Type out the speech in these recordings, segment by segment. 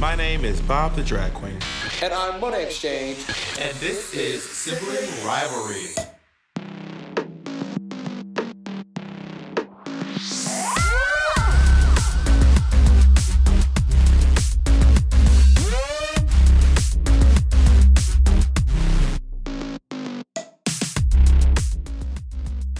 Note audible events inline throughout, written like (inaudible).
My name is Bob the Drag Queen. And I'm Monét X Change. And this is Sibling Rivalry.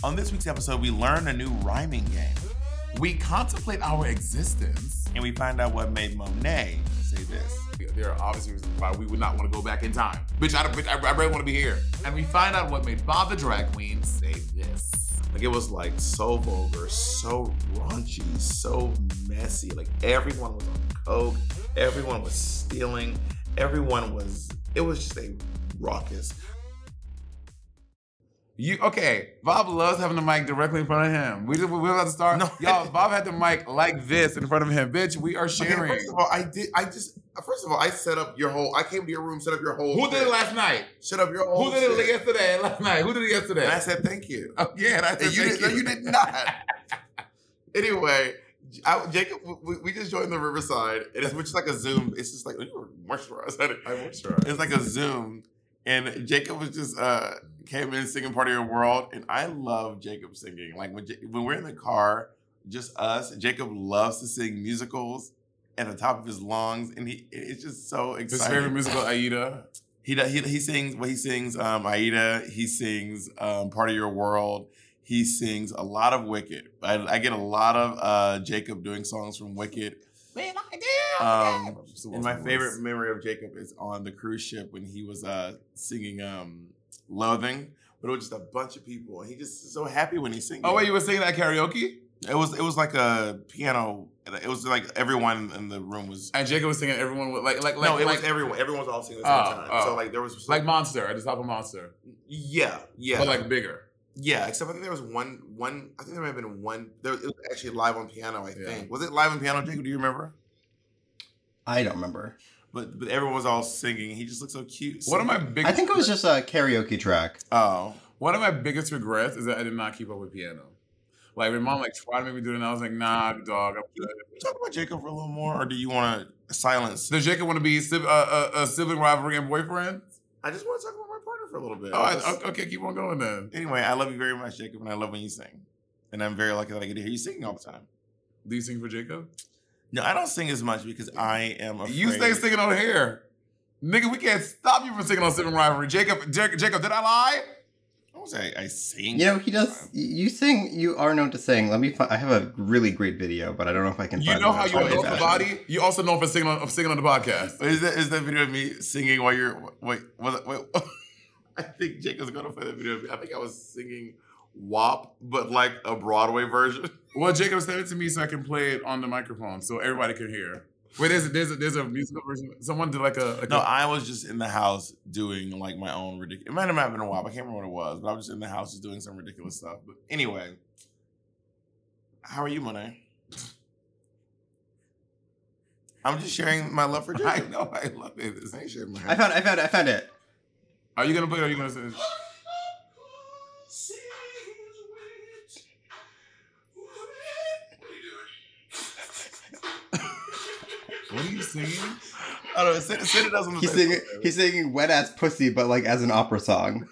On this week's episode, we learn a new rhyming game. We contemplate our existence. And we find out what made Monet say this. There are obviously reasons why we would not want to go back in time. Bitch, I, bitch, I, I really want to be here. And we find out what made Bob the drag queen say this. Like it was like so vulgar, so raunchy, so messy. Like everyone was on coke, everyone was stealing, everyone was. It was just a raucous. You okay? Bob loves having the mic directly in front of him. We just, we about to start. No. y'all. Bob had the mic like this in front of him. Bitch, we are Okay, sharing. first of all, I did. I just. First of all, I set up your whole. I came to your room, set up your whole. Who did it last night? Set up your whole. Who did it yesterday? (laughs) Last night? Who did it yesterday? And I said thank you. oh, yeah, that's And you did. No, you did not. (laughs) anyway, I, Jacob, we, we just joined the Riverside, and it's which is like a Zoom. It's just like you were moisturized. I sure. It's like a Zoom, and Jacob was just uh came in singing "Part of Your World," and I love Jacob singing. Like when Ja- when we're in the car, just us. Jacob loves to sing musicals at the top of his lungs, and he it's just so exciting. His favorite musical, (laughs) Aida. He does, he he sings well. He sings um, Aida. He sings um, "Part of Your World." He sings a lot of Wicked. I, I get a lot of uh, Jacob doing songs from Wicked. Um, and my favorite memory of Jacob is on the cruise ship when he was uh, singing um, "Loathing," but it was just a bunch of people, and he just is so happy when he's singing. Oh wait, you were singing that karaoke? it was it was like a piano. It was like everyone in the room was. And Jacob was singing. Everyone was like, like, like, no, it like, was everyone. Everyone was all singing at the oh, same Oh, time. oh. So like there was like Monster at the top of Monster, yeah, yeah, but like bigger. Yeah, except I think there was one one. I think there may have been one. There it was actually live on piano. I Yeah. think was it live on piano, Jacob? Do you remember? I don't remember. But but everyone was all singing. He just looked so cute. One of my singing. biggest, I think it was just a karaoke track. Oh, one of my biggest regrets is that I did not keep up with piano. Like my mom like tried to make me do it, and I was like, Nah, dog. I'm good. talk about Jacob for a little more, or do you want to silence? Does Jacob want to be sib- uh, uh, a sibling rivalry and boyfriend? I just want to talk about my partner for a little bit. Oh, I, Just- okay, keep on going then. Anyway, I love you very much, Jacob, and I love when you sing. And I'm very lucky that I get to hear you singing all the time. Do you sing for Jacob? No, I don't sing as much because I am afraid. You stay singing on here, nigga. We can't stop you from singing on sibling rivalry. Jacob, Jacob, Jacob did I lie? I won't say I sing. You know, he does. You sing. You are known to sing. Let me. Find, I have a really great video, but I don't know if I can. You find know it. how you I'll are find off the body. You also know for singing on of singing on the podcast. Is that is that video of me singing while you're wait was it, wait? (laughs) I think Jacob's gonna play that video. Of me. I think I was singing WAP, but like a Broadway version. (laughs) Well, Jacob send it to me so I can play it on the microphone so everybody can hear. Wait, there's a, there's a, there's a musical version. Someone did like a, like No, a I was just in the house doing like my own ridiculous. It might have not been a WAP. I can't remember what it was, but I was just in the house just doing some ridiculous stuff. But anyway, how are you, Monet? I'm just sharing my love for (laughs) I Jacob. know I love it. It's- I ain't sharing my I found. I found. I found it. Are you gonna play? Or are you gonna say? What are you singing? I don't know. Send, send it doesn't. He's singing. He's singing "Wet Ass Pussy," but like as an opera song.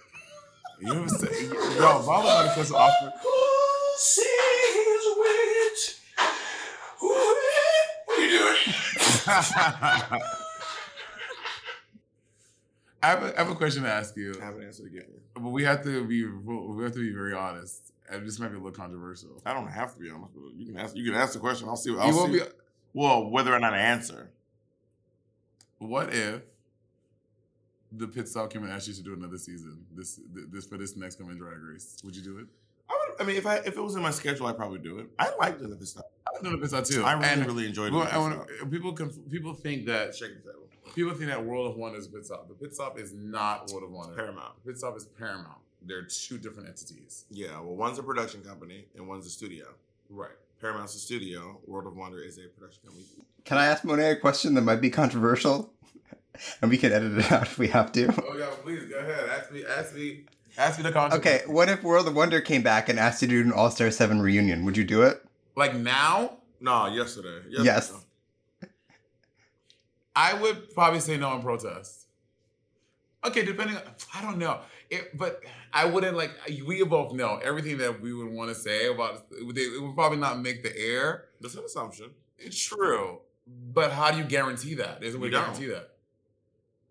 You ever say, yo, Bob about to offer. What are you doing? (laughs) I have, a, I have a question to ask you, I haven't answered again. but we have to be we have to be very honest. And this might be a little controversial. I don't have to be honest with you. You can ask. You can ask the question. I'll see. I'll you won't see. be. well, whether or not I answer. What if the pit stop came and asked you to do another season? This this for this next coming Drag Race, would you do it? I would. I mean, if I if it was in my schedule, I'd probably do it. I like doing the stuff. I'm doing the pit stop too. I really, And really enjoyed it. I people conf- people think that Shake the table. people think that World of Wonder is pit stop. The pit stop is not World of Wonder. Paramount. Pit stop is Paramount. They're two different entities. Yeah. Well, one's a production company and one's a studio. Right. Paramount's studio. World of Wonder is a production company. Can I ask Monet a question that might be controversial? (laughs) and we can edit it out if we have to. Oh yeah, please go ahead. Ask me. Ask me. Ask me the concept. Okay, what if World of Wonder came back and asked you to do an All Star Seven reunion? Would you do it? Like now, No, yesterday. yesterday. Yes. I would probably say no in protest. Okay, depending. on- I don't know, it, but I wouldn't like. We both know everything that we would want to say about it. would- probably not make the air. That's an assumption. It's true, but how do you guarantee that? There's a way to guarantee that.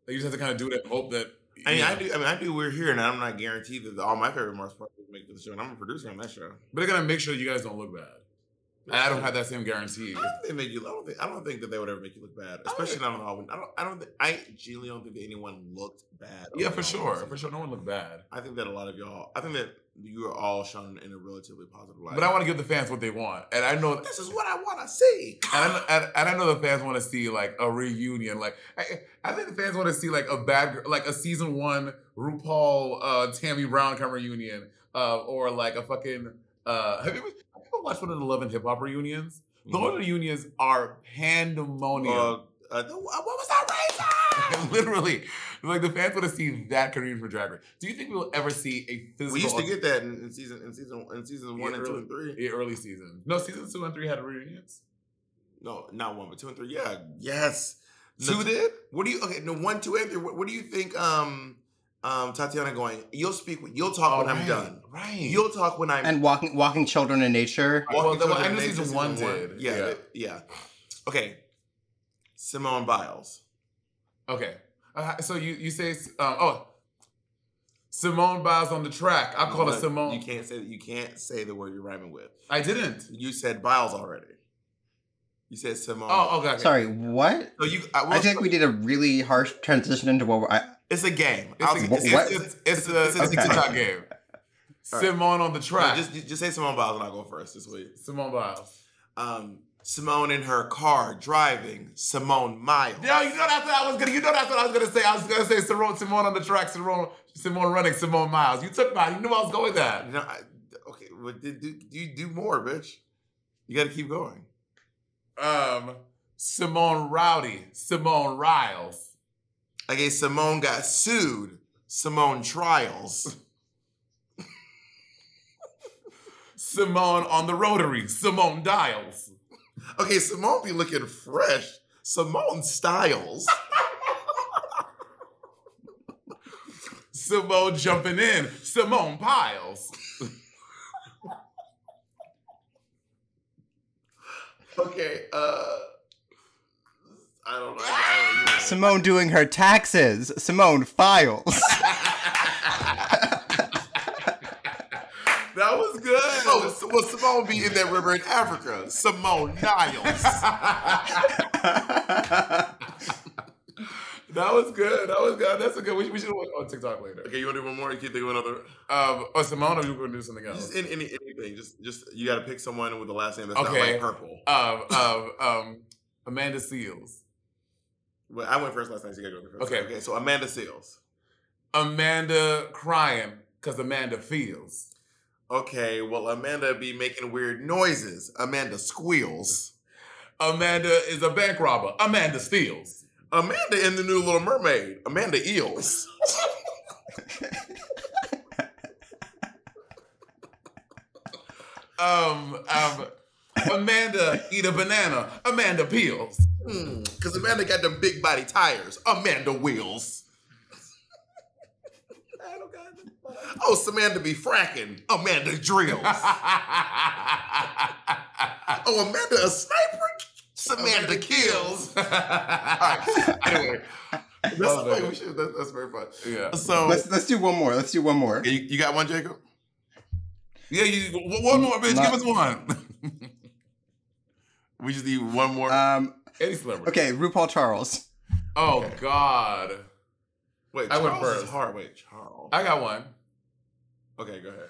Like, you just have to kind of do it and hope that. I mean, I do. I mean, I do. We're here, and I'm not guaranteed that all my favorite Mars parties make the show. And I'm a producer on that show. But they're gonna make sure you guys don't look bad. I don't have that same guarantee. I don't think they make you. I don't think. I don't think that they would ever make you look bad, especially not on all. I don't. I don't. Think, I genuinely don't think that anyone looked bad. Yeah, for sure, season. for sure. No one looked bad. I think that a lot of y'all. I think that you are all shown in a relatively positive light. But I want to give the fans what they want, and I know This is what I want to see. And I, and, and I know the fans want to see like a reunion. Like I, I think the fans want to see like a bad, like a season one RuPaul, uh, Tammie Brown kind of reunion, uh, or like a fucking. Uh, have you ever, have you ever watched one of the Love and Hip Hop reunions? Those reunions are pandemonium. Uh, uh, what was that razor? (laughs) Literally, like the fans want to see that reunion for Drag Race. Do you think we will ever see a physical? We used to get that in, in season in season in season one Yeah, and two and three. Yeah, early season. No, season two and three had reunions. No, not one, but two and three. Yeah, yes. Two No, did. What do you? Okay, no one, two, and three. What, what do you think? Um, um, Tatiana going. You'll speak. You'll talk when I'm done. Right. You'll talk when I'm. and walking walking children in nature. Well, Walking the- Children I know in season Nature, one did. Yeah, Yeah. yeah, yeah. Okay. Simone Biles. Okay. Uh, so you you say um, oh Simone Biles on the track. I call No, it Simone. You can't say you can't say the word you're rhyming with. I didn't. You said Biles already. You said Simone. Oh, okay. okay. Sorry, what? So you. I, will, I think we did a really harsh transition into what we're, I, It's a game. It's, a, it's, it's, it's, a, it's a Okay. TikTok game. (laughs) Simone on the No, track. just just say Simone Biles and I'll go first this week. Simone Biles. Um, Simone in her car driving. Simone Miles. Yo, you know that's what I was gonna. You know that's what I was gonna say. I was gonna say Simone, Simone on the track. Simone, Simone running. Simone Miles. You took mine. You knew I was going there. You know, I, okay, well, do, do, you do more, bitch. You got to keep going. Um, Simone Rowdy. Simone Riles. Okay, Simone got sued. Simone trials. Simone on the rotary. Simone Dials. Okay, Simone be looking fresh. Simone Styles. Simone jumping in. Simone Piles. Okay, uh, I don't know. I don't know. Simone doing her taxes. Simone files. (laughs) That was good. Oh, so- well, Simone be in that river in Africa. Simone Niles. (laughs) That was good. That was good. That's a good. We, we should watch on TikTok later. okay, you want to do one more? You keep thinking of another. Um, oh, Simone, or you going to do something else? Just any, any anything. Just just you got to pick someone with the last name that's not like purple. Um, um, um, Amanda Seales. Well, I went first last night. So you got to go first. Okay. Okay. So Amanda Seales. Amanda crying because Amanda feels. Okay. Well, Amanda be making weird noises. Amanda squeals. Amanda is a bank robber. Amanda steals. Amanda in the new Little Mermaid. Amanda eels. (laughs) Um, um, Amanda eat a banana. Amanda peels. (laughs) Because Amanda got them big body tires. Amanda wheels. Oh, Samantha be fracking. Amanda drills. (laughs) Oh, Amanda a sniper. Samantha kills. (laughs) All right. Anyway, that's, Love it. we should- that- that's very fun. yeah. So let's let's do one more. Let's do one more. you, you got one, Jacob? Yeah, you, one more, bitch. Not- Give us one. We just need one more. Um, Any celebrity. okay, RuPaul Charles. Oh, okay. God. Wait, I went Charles is first. hard. Wait, Charles. I got one. Okay, go ahead.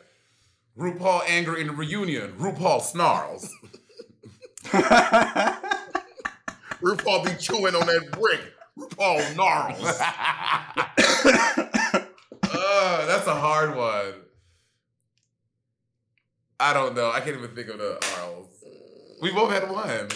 RuPaul anger in reunion. RuPaul snarls. (laughs) RuPaul be chewing on that brick. RuPaul gnarls. uh, (laughs) that's a hard one. I don't know. I can't even think of the Arls. We both had one.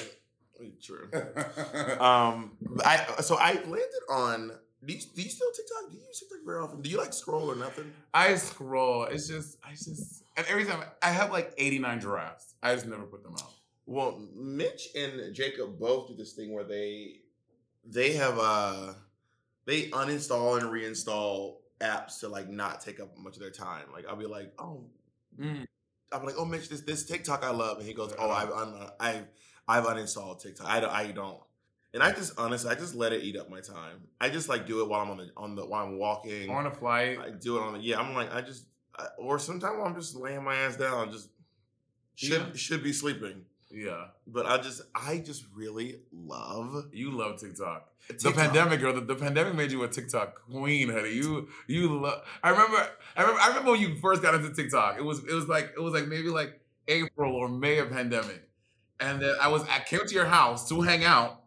(laughs) True. (laughs) Um, I so I landed on. Do you, do you still TikTok? Do you use TikTok very often? Do you like scroll or nothing? I scroll. It's just, I just, and every time I have like 89 giraffes. I just never put them out. Well, Mitch and Jacob both do this thing where they they have uh they uninstall and reinstall apps to like not take up much of their time. Like I'll be like, oh, Mm. I'll be like, oh, Mitch, this this TikTok I love, and he goes, oh, I've un- I've I've uninstalled TikTok. I don't, I don't. And I just honestly, I just let it eat up my time. I just like do it while I'm on the on the while I'm walking. On a flight. I do it on the yeah. I'm like I just I, or sometimes I'm just laying my ass down, just should Yeah. should be sleeping. Yeah. But I just I just really love You love TikTok. The pandemic, girl. The, the pandemic made you a TikTok queen, honey. You you love. I remember. I remember. I remember when you first got into TikTok. It was it was like it was like maybe like April or May of pandemic, and then I was I came to your house to hang out,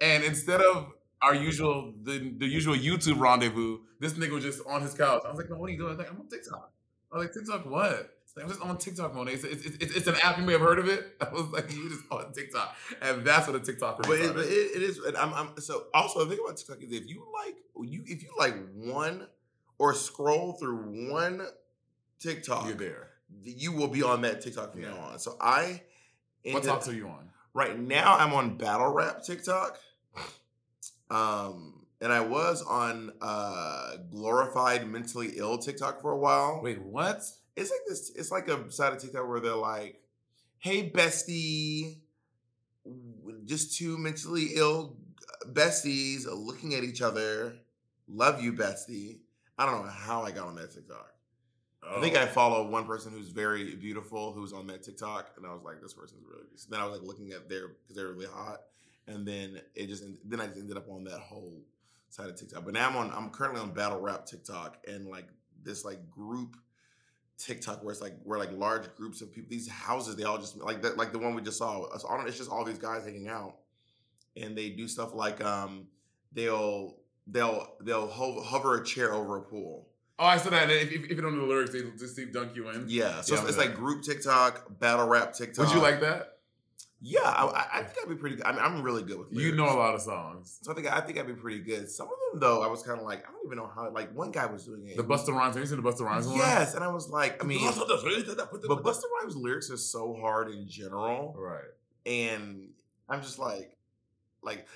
and instead of our usual the the usual YouTube rendezvous, this nigga was just on his couch. I was like, no, what are you doing? I was like, I'm on TikTok. I was like, TikTok what? Like, I'm just on TikTok, Monet. It's, it's, it's, it's an app. You may have heard of it. (laughs) I was like, you just on TikTok. And that's what a TikTok But, it, but it, it is. And I'm, I'm so also the thing about TikTok is if you like you if you like one or scroll through one TikTok, You're there. you will be on that TikTok from Yeah. now on. So I What ended- talks are you on? right now I'm on battle rap TikTok. Um and I was on uh glorified mentally ill TikTok for a while. Wait, what? It's like this it's like a side of TikTok where they're like, "Hey bestie, just two mentally ill besties looking at each other. Love you, bestie." I don't know how I got on that TikTok. I think Oh. I follow one person who's very beautiful who's on that TikTok, and I was like, this person's really. So then I was like looking at their because they're really hot, and then it just then I just ended up on that whole side of TikTok. But now I'm on. I'm currently on battle rap TikTok and like this like group TikTok where it's like where like large groups of people. These houses they all just like that like the one we just saw. It's, just all these guys hanging out, and they do stuff like um they'll they'll they'll ho- hover a chair over a pool. Oh, I saw that. If, if, if you don't know the lyrics, they just see dunk you in. Yeah, so Yeah, it's, it's like group TikTok, battle rap TikTok. Would you like that? Yeah, I, I- think I'd be pretty good. I mean, I'm really good with. You know a lot of songs. So I think I think I'd be pretty good. Some of them though, I was kind of like, I don't even know how. Like one guy was doing it. The Busta Rhymes. Have you seen the Busta Rhymes one? Yes, and I was like, I mean, but (laughs) but Busta Rhymes lyrics are so hard in general, Right. and I'm just like, like.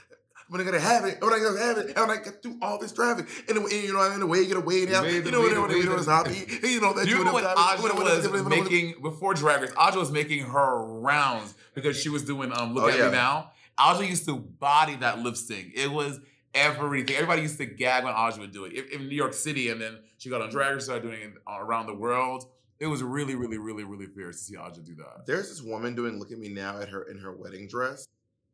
When I gotta have it, when I gotta have it, and I get through all this traffic, and, and you know, in the way you get away now, you know, you know, wait, you know, wait. it's happy, you know that you know Aja was making before Drag Race? Aja was making her rounds because she was doing um Look Oh, at yeah. Me Now. Aja used to body that lip sync. It was everything. Everybody used to gag when Aja would do it. In in New York City, and then she got on Drag Race, started doing it uh, around the world. It was really, really, really, really fierce to see Aja do that. There's this woman doing "Look at Me Now" at her in her wedding dress.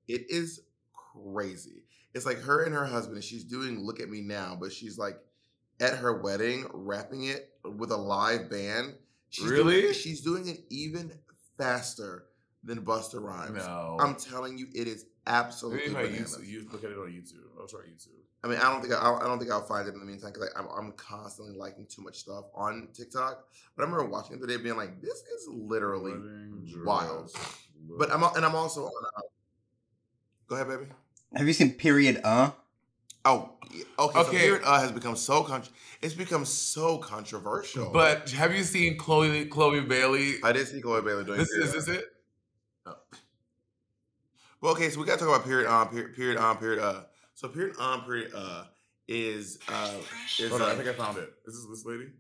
It is crazy. It's like her and her husband. She's doing "Look at Me Now," but she's like at her wedding rapping it with a live band. She's Really? Doing, she's doing it even faster than Busta Rhymes. No. I'm telling you, it is absolutely Maybe if I bananas. YouTube, you look at it on YouTube. I'll try YouTube. I mean, I don't think I, I don't think I'll find it in the meantime because I'm I'm constantly liking too much stuff on TikTok. But I remember watching it today, being like, "This is literally wild." But I'm and I'm also on. Uh, go ahead, baby. Have you seen Period Uh? Oh, yeah, okay. So Okay. here uh, has become so con- It's become so controversial. But have you seen Chloe Chloe Bailey? I did see Chloe Bailey doing This is this it? Well, okay, so we gotta talk about period on period period on period uh. So period on period uh is uh is Hold on, uh, I think I found it. Is this this lady?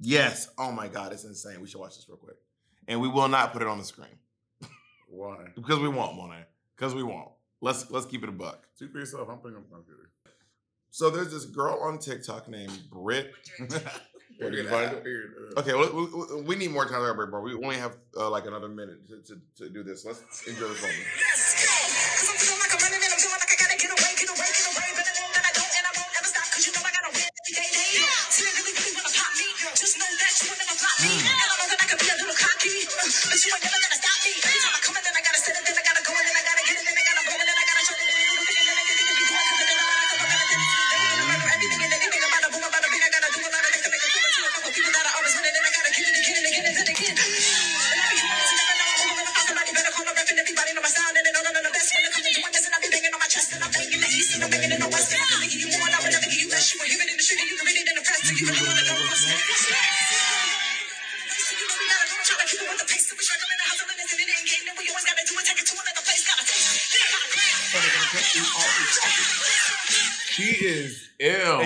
yes. Oh my god, it's insane. We should watch this real quick, and we will not put it on the screen Why? because we won't, Monet. Because we won't. Let's let's keep it a buck. Speak for yourself. I'm putting up computer. So there's this girl on TikTok named Britt. (laughs) (laughs) Where did you find it? Okay, well, we, we, we need more time to break, bro. We only have uh, like another minute to, to, to do this. Let's (laughs) enjoy this moment.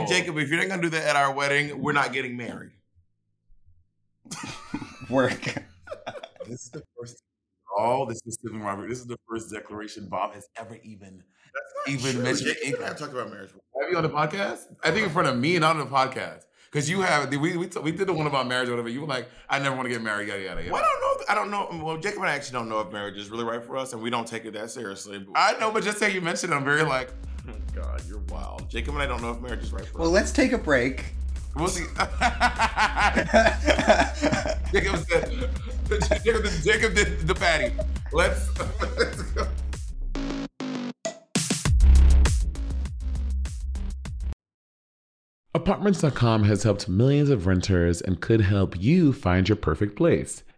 And oh. Jacob, if you're not gonna do that at our wedding, we're not getting married. (laughs) Work. (laughs) This is the first. Oh, this is Stephen Robert. This is the first declaration Bob has ever even even mentioned. Jacob Jacob, I've talked about marriage. Have you on the podcast? I think in front of me, and not on the podcast. Because you have, we we, we did the one about marriage or whatever. You were like, I never want to get married, yada yada yada. Well, I don't know. I don't know. Well, Jacob and I actually don't know if marriage is really right for us, and we don't take it that seriously. But, I know, but just say you mentioned, it, I'm very like, oh God, you're wild. Jacob and I don't know if marriage is right for us. Well, us. let's take a break. we'll see. (laughs) Jacob said, (laughs) Jacob, did- Jacob did the patty. Let's, (laughs) let's go. Apartments.com has helped millions of renters and could help you find your perfect place.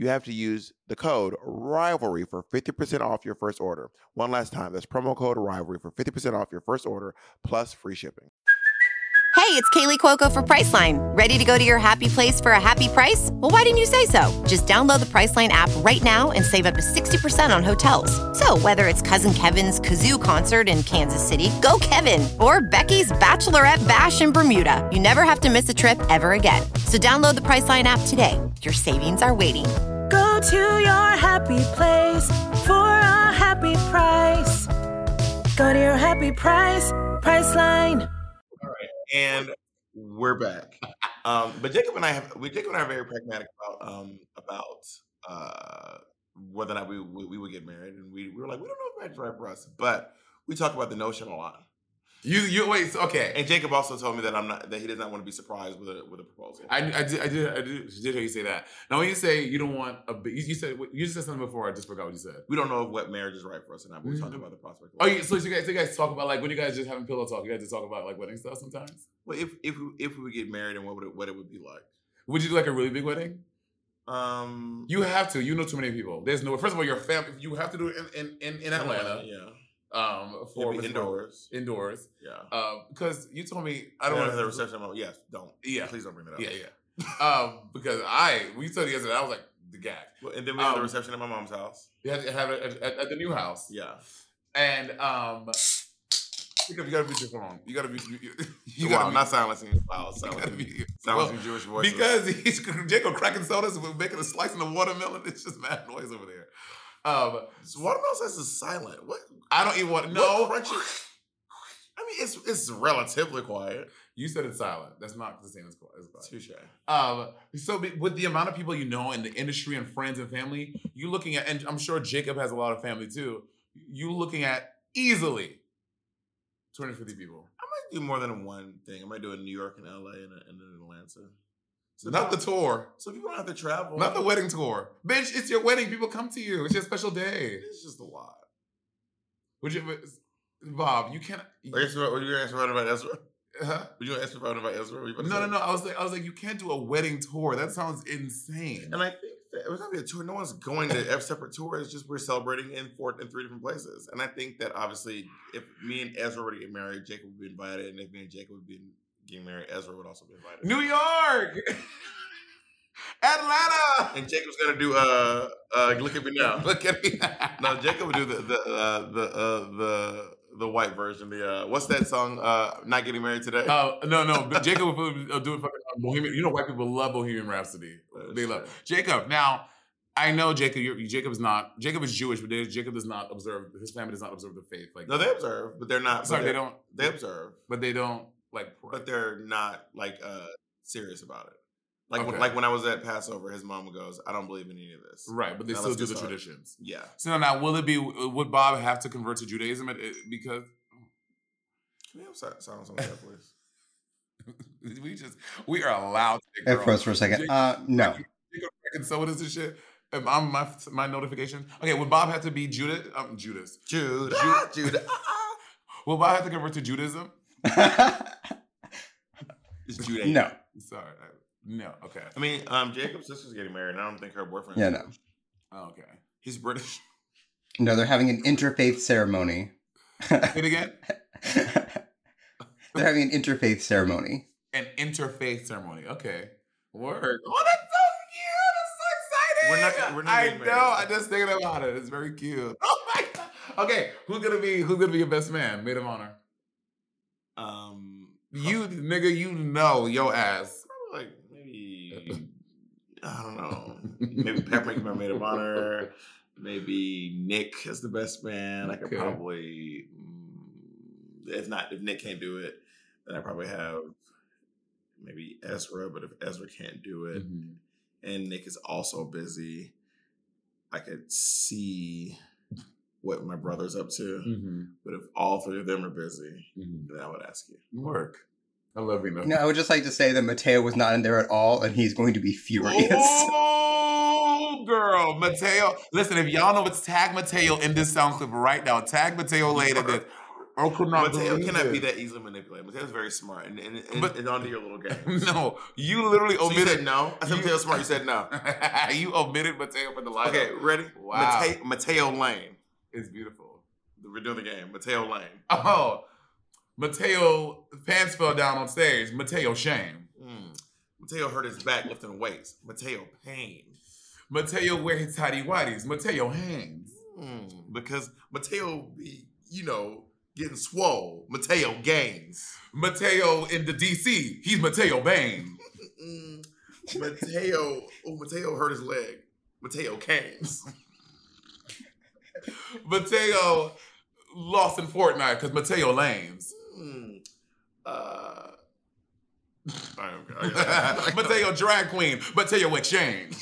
you have to use the code rivalry for 50% off your first order. One last time, that's promo code rivalry for 50% off your first order plus free shipping. Hey, it's Kaley Cuoco for Priceline. Ready to go to your happy place for a happy price? Well, why didn't you say so? Just download the Priceline app right now and save up to 60% on hotels. So, whether it's Cousin Kevin's Kazoo concert in Kansas City, go Kevin, or Becky's Bachelorette Bash in Bermuda, you never have to miss a trip ever again. So, download the Priceline app today. Your savings are waiting. Go to your happy place for a happy price. Go to your happy price, Priceline. All right, and we're back. Um, but Jacob and I have we Jacob and I are very pragmatic about um, about uh, whether or not we, we we would get married, and we, we were like we don't know if is right for us, but we talk about the notion a lot. You, you, wait, so- okay. And Jacob also told me that I'm not that he does not want to be surprised with a with a proposal. I, I did, I did, I did, did hear you say that. Now, when you say you don't want a, you, you said, you just said something before. I just forgot what you said. we don't know what marriage is right for us, and I we're talking about the prospect. Oh, you, so you guys, so you guys talk about like when you guys just having pillow talk. You guys just talk about like wedding stuff sometimes. Well, if if we, if we would get married, and what would it, what it would be like? Would you do like a really big wedding? Um, You have to. You know too many people. There's no. First of all, your family. You have to do it in in, in, in Atlanta. yeah, Um, for indoors. Indoors. yeah. Um, because you told me I don't don't want want the reception. Like, yes, don't. Yeah. please don't bring that up. Yeah, yeah. um, because I we told you yesterday, I was like, the gag. Well, And then we have the Um, reception at my mom's house. You have to have it at, at, at the new house. Yeah. And um, you gotta, you be your phone. You gotta be. You, you (laughs) wow, gotta be, not silencing. Wow, (laughs) you silencing, be silencing well, Jewish voices. because (laughs) he's Jacob cracking sodas and making a slice in the watermelon. It's just mad noise over there. Um, watermelon slice is silent. What? I don't even want to No. know. (laughs) I mean, it's it's relatively quiet. You said it's silent. That's not the same as quiet. Touche. Um, so be- with the amount of people you know in the industry and friends and family, you looking at, and I'm sure Jacob has a lot of family too. You looking at easily 250 people. I might do more than one thing. I might do a New York and LA and, a, and then Atlanta. So Not the tour, So people don't have to travel. not the wedding tour, bitch. It's your wedding. People come to you. It's your special day. It's just a lot. Would you, Bob? You can't. Ezra, you going to ask me about Ezra? Huh? Were you going to ask about Ezra? About to No, no, no. I was like, I was like, you can't do a wedding tour. That sounds insane. And I think that it was not be a tour. No one's going to every separate tour. It's just we're celebrating in four in three different places. And I think that obviously, if me and Ezra were to get married, Jacob would be invited, and if me and Jacob would be getting married, Ezra would also be invited. New York, (laughs) Atlanta. and Jacob's gonna do uh uh look at me now. (laughs) Look at me. Now. No, Jacob would do the the uh, the uh, the the white version. The uh, what's that song? Uh, not getting married today. Oh no, no, but Jacob will do- do it fucking uh, Bohemian. You know, white people love Bohemian Rhapsody. That's They love true. Jacob. Now, I know Jacob. You're, Jacob is not. Jacob is Jewish, but they- Jacob does not observe. His family does not observe the faith. Like, no, they observe, but they're not. sorry, they don't. They observe, But they don't like. pray. but they're not like uh serious about it. Like when, like when I was at Passover, his mom goes, "I don't believe in any of this." right, but they Now still do the started. traditions. Yeah. So now, will it be? Would Bob have to convert to Judaism at- it- because Can we have silence on that, please? (laughs) we just we are allowed to take froze for a second. Jacob- Uh, no. Jacob cracking sodas and shit. If I'm my my notification. Okay, would Bob have to be Judas? Um, Judas. Jude, Ju- (laughs) Jude, (laughs) Will Bob have to convert to Judaism? It's Jude. no. Sorry, no. Okay. I mean, um, Jacob's sister's getting married, and I don't think her boyfriend. Yeah, is no. Oh, okay. He's British. (laughs) No, they're having an interfaith ceremony. Say it again. (laughs) they're having an interfaith ceremony. An interfaith ceremony. Okay. Word. Oh, that's so cute. That's so We're exciting. not- we're not I getting know. married. I just thinking about it. It's very cute. (laughs) Oh my god. Okay, who's gonna be who's gonna be your best man? Maid of honor. Um, You nigga, you know your ass. probably like maybe (laughs) I don't know. Maybe be my maid of honor. Maybe Nick is the best man. I could Okay. probably, mm, if not, if Nick can't do it, then I probably have maybe Ezra. But if Ezra can't do it, Mm-hmm. and Nick is also busy, I could see what my brother's up to. Mm-hmm. But if all three of them are busy, then I would ask you. Work. I love you. No, I would just like to say that Mateo was not in there at all, and he's going to be furious. Oh, girl, Mateo. Listen, if y'all know it's tag Mateo in this sound clip right now. Tag Mateo later. That or could not Mateo believe cannot be that easily manipulated. Mateo's very smart and, and, and, But- and onto your little game. (laughs) No, you literally So you omitted. said no? I said Mateo's smart. You said no. (laughs) you omitted Mateo from the lineup. Okay, ready? Wow. Mateo, Mateo Lane. It's beautiful. We're doing the game. Mateo Lane. (laughs) Oh, Mateo pants fell down on stage. Mateo shame. Mm. Mateo hurt his back lifting weights. Mateo Pain. Mateo wear his tidy whities. Mateo hangs. Mm. Because Mateo be, you know, getting swole. Mateo gains. Mateo in the DC. He's Mateo Bane. (laughs) Mm. Mateo, oh, Mateo hurt his leg. Mateo Canes. (laughs) Mateo lost in Fortnite because Mateo lames. Mm. Uh, I don't- I- Mateo drag queen. Mateo exchange.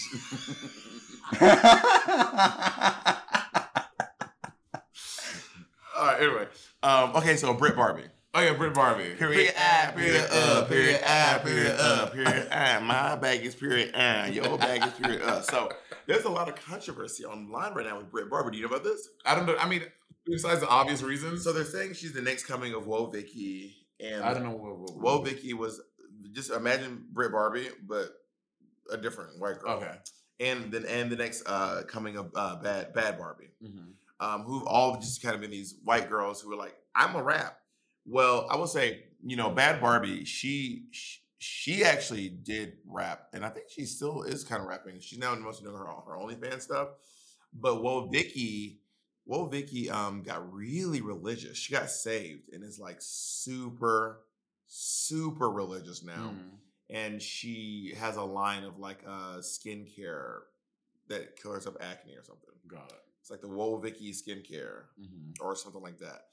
All right. Anyway, um, okay. So Brit Barbie. Oh yeah, Brit Barbie. Period. I. Period. Uh. Period. I. Period. Uh. Period. I. My bag is period. Uh. Your bag is period. Uh. So there's a lot of controversy online right now with Brit Barbie. Do you know about this? I don't know. I mean, besides the obvious reasons. So they're saying she's the next coming of Woah Vicky, and I don't know what. what, Woah Vicky was just imagine Brit Barbie, but a different white girl. Okay. And then and the next uh coming of uh bad Bhad Bhabie. Mhm. um, who've all just kind of been these white girls who are like, I'm a rap. Well, I will say, you know, Bhad Bhabie, she, she she actually did rap, and I think she still is kind of rapping. She's now mostly doing her her OnlyFans stuff. But Woah Vicky, Woah Vicky, um, got really religious. She got saved and is like super, super religious now. Mm. And she has a line of like uh skincare that cures up acne or something. God. It's like the Woah Vicky skincare Mhm. or something like that.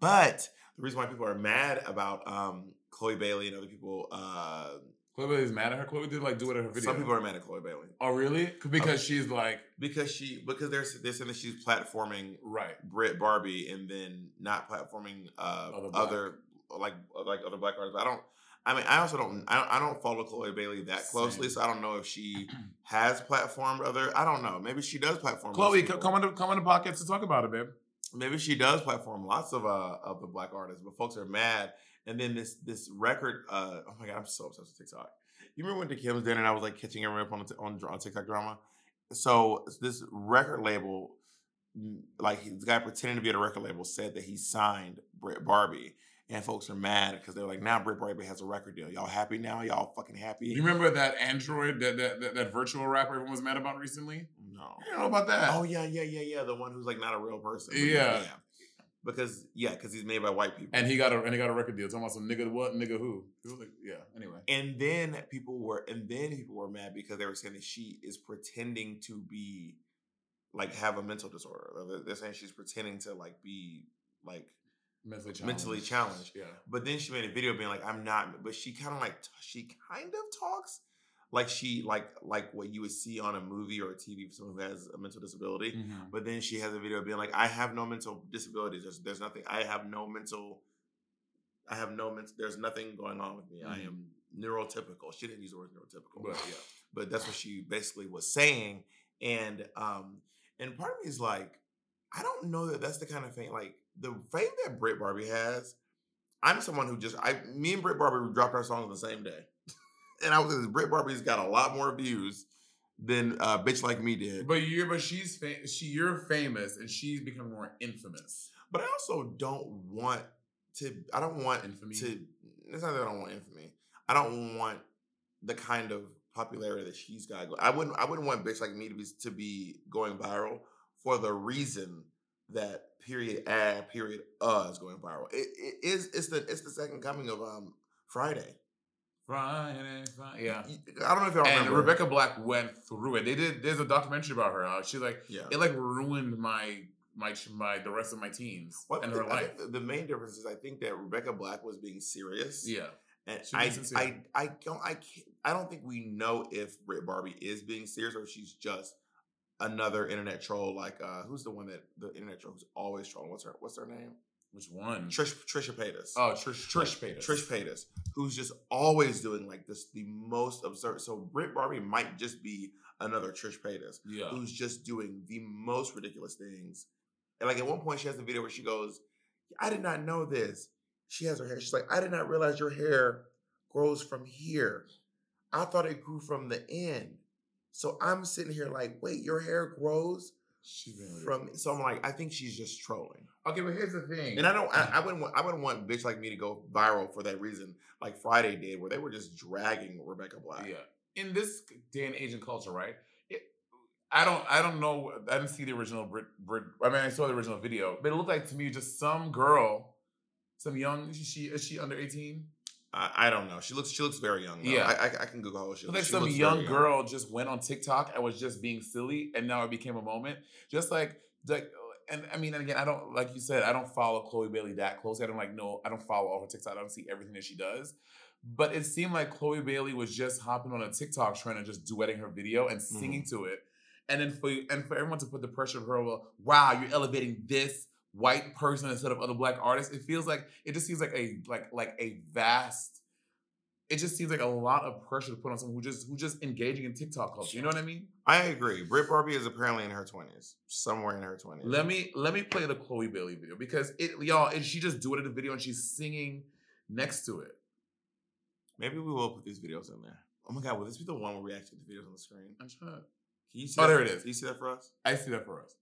But the reason why people are mad about um Chloe Bailey and other people, uh Chloe Bailey's mad at her. Chloe did like do it in her video. some people are mad at Chloe Bailey Oh really? Because she's like because she because they're they're saying that she's platforming right. Brit Barbie and then not platforming uh Other other, like like other black artists. I don't. I mean, I also don't. I don't, I don't follow Chloe Bailey that closely, Same. so I don't know if she (clears throat) has platformed other. I don't know. Maybe she does platform. Chloe, people. come on the come on the podcast to talk about it, babe. maybe she does platform lots of uh of the black artists, but folks are mad. And then this this record, uh oh my god, I'm so obsessed with TikTok. You remember when the Kim's dinner and I was like catching everyone up on on, on TikTok drama? So this record label, like the guy pretending to be at a record label, said that he signed Brit Barbie. And folks are mad because they're like, now Brit Barbie has a record deal. Y'all happy now? Y'all fucking happy? You remember that Android, that that, that, that virtual rapper everyone was mad about recently? no. You don't know about that? Oh yeah, yeah, yeah, yeah. The one who's like not a real person. but Yeah. Because yeah, because he's made by white people. And he got a and he got a record deal. Talking about some nigga what, nigga who. Like, yeah. Anyway. And then people were, and then people were mad because they were saying that she is pretending to be, like, have a mental disorder. They're- They're saying she's pretending to like be like Mentally challenged. mentally challenged. Yeah. But then she made a video being like, "I'm not," but she kind of like she kind of talks like she like like what you would see on a movie or a TV for someone who has a mental disability. Mhm. But then she has a video being like, "I have no mental disabilities. There's, there's nothing. I have no mental. I have no mental. There's nothing going on with me. I Mhm. am neurotypical." She didn't use the word neurotypical, But yeah. but that's what she basically was saying. And um, and part of me is like, I don't know that that's the kind of thing. like the fame that Brit Barbie has. I'm someone who just I me and Brit Barbie dropped our songs on the same day, and I was like, Brit Barbie's got a lot more views than uh, bitch like me did. But you're but she's fa- she you're famous and she's becoming more infamous. But I also don't want to. I don't want Infamy? to. It's not that I don't want infamy. I don't want the kind of popularity that she's got. I wouldn't. I wouldn't want bitch like me to be to be going viral for the reason that period ad period uh is going viral. It, it is. It's the. It's the second coming of um Friday. Friday, Friday. Yeah. I don't know if y'all And remember Rebecca Black went through it. They did. There's a documentary about her. Uh, she like Yeah. it like ruined my my my the rest of my teens Well, and her I life. the, main difference is I think that Rebecca Black was being serious. Yeah. And She I. I, I don't, I can't, I don't think we know if Brit Barbie is being serious or if she's just another internet troll. Like, uh, who's the one that the internet troll who's always trolling? What's her, what's her name? Which one? Trish, Trisha Paytas. oh, Trish Trish Paytas. Trish Paytas, who's just always doing like this, the most absurd. So Brit Barbie might just be another Trish Paytas Yeah. who's just doing the most ridiculous things. And like at one point, she has a video where she goes, I did not know this. She has her hair. She's like, I did not realize your hair grows from here. I thought it grew from the end. So I'm sitting here like, wait, your hair grows She's been from. So I'm like, I think she's just trolling. Okay, but here's the thing. And I don't. I, I (clears throat) wouldn't. Want, I wouldn't want bitch like me to go viral for that reason, like Friday did, where they were just dragging Rebecca Black. Yeah. In this day and age and culture, right? It, I don't I don't know. I didn't see the original Brit, Brit I mean I saw the original video, but it looked like to me just some girl, some young is she is she under 18? I, I don't know. She looks. She looks very young. Though. Yeah. I, I, I can Google how old she looks. like She some young girl just went on TikTok and was just being silly, and now it became a moment. Just like like, and I mean, and again, I don't like you said, I don't follow Chloe Bailey that closely. I don't like no, I don't follow all her TikTok. I don't see everything that she does. But it seemed like Chloe Bailey was just hopping on a TikTok trend and just duetting her video and mm-hmm. singing to it. And then for and for everyone to put the pressure of her, well, wow, you're elevating this white person instead of other black artists. It feels like it just seems like a like like a vast it just seems like a lot of pressure to put on someone who just who just engaging in TikTok culture. You know what I mean? I agree. Brit Barbie is apparently in her twenties, somewhere in her twenties. Let me let me play the Chloe Bailey video because it y'all and she just do it in the video and she's singing next to it. Maybe we will put these videos in there. Oh my god, will this be the one where we actually put the videos on the screen? I'm trying. Can you see Oh, that there it is. Can you see that for us? I see that for us.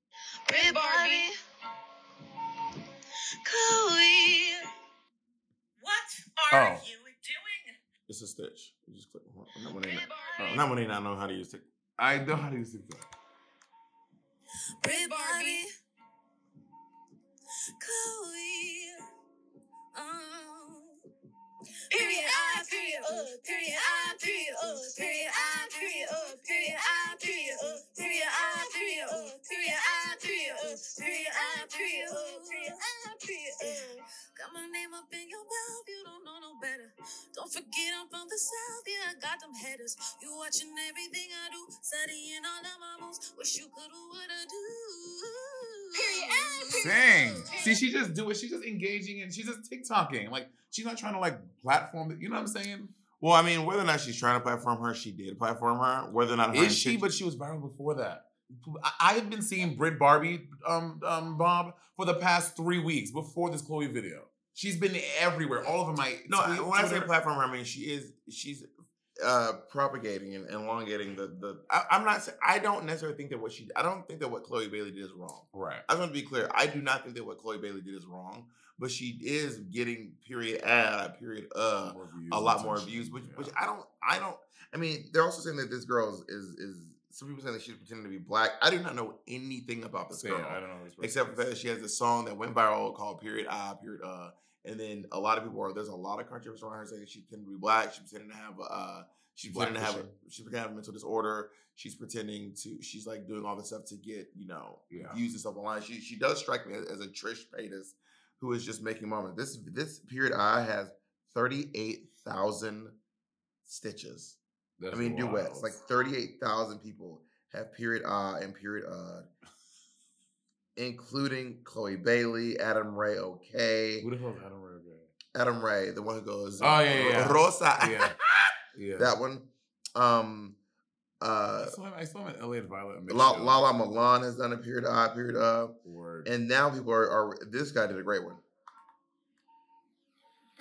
Brit Barbie. Chloe. What Oh. are you doing? It's a stitch? You just click. Not when they not, oh, not when they not know how to use it. I know how to use TikTok. Red Barbie. Chloe. Um. Period I, period uh, period I, period uh, period I, period uh, period I, period uh, period I, period uh, period I, period uh, period I, period uh, period I, period uh. Got my name up in your mouth, you don't know no better. Don't forget I'm from the south, yeah, I got them headers. You watching everything I do, studying all of my moves. Wish you could do what I do. Period period Dang. See, she just do it. She's just engaging and she's just TikToking. Like she's not trying to like platform. it. You know what I'm saying? Well, I mean, whether or not she's trying to platform her, she did platform her. Whether or not her Is she? intention- But she was viral before that. I- I have been seeing Brit Barbie, um, um, Bob, for the past three weeks before this Chloe video. She's been everywhere, all over my. no, I- tweet- when I say platform her, I mean she is she's uh propagating and elongating the the. I, I'm not. I don't necessarily think that what she. I don't think that what Chloe Bailey did is wrong. right? I just want to be clear. I do not think that what Chloe Bailey did is wrong, but she is getting period ad period uh a lot more views, which yeah. which I don't I don't. I mean, they're also saying that this girl is is, is some people saying that she's pretending to be black. I do not know anything about this Say girl I don't know. this except for that she has a song that went viral called "Period I Period Uh," and then a lot of people are there's a lot of controversy around her saying she to be black. She's pretending to have uh she's pretending to have a, Blackfishing. she's pretending to have a mental disorder. She's pretending to she's like doing all this stuff to get you know Yeah. views and stuff online. She she does strike me as, as a Trish Paytas who is just making moments. This this period I has thirty eight thousand stitches. That's I mean wild. duets like thirty eight thousand people have period I and period uh including Chloe Bailey, Adam Ray OK, Who the hell is Adam Ray? Gray? Adam Ray, the one who goes, Oh, yeah, yeah, yeah. Rosa, Yeah. Yeah. that one. Um, I uh, saw him. I saw him at LA at Violet. La- Lala Milan has done a period I, period uh, Word. and now people are, are. This guy did a great one.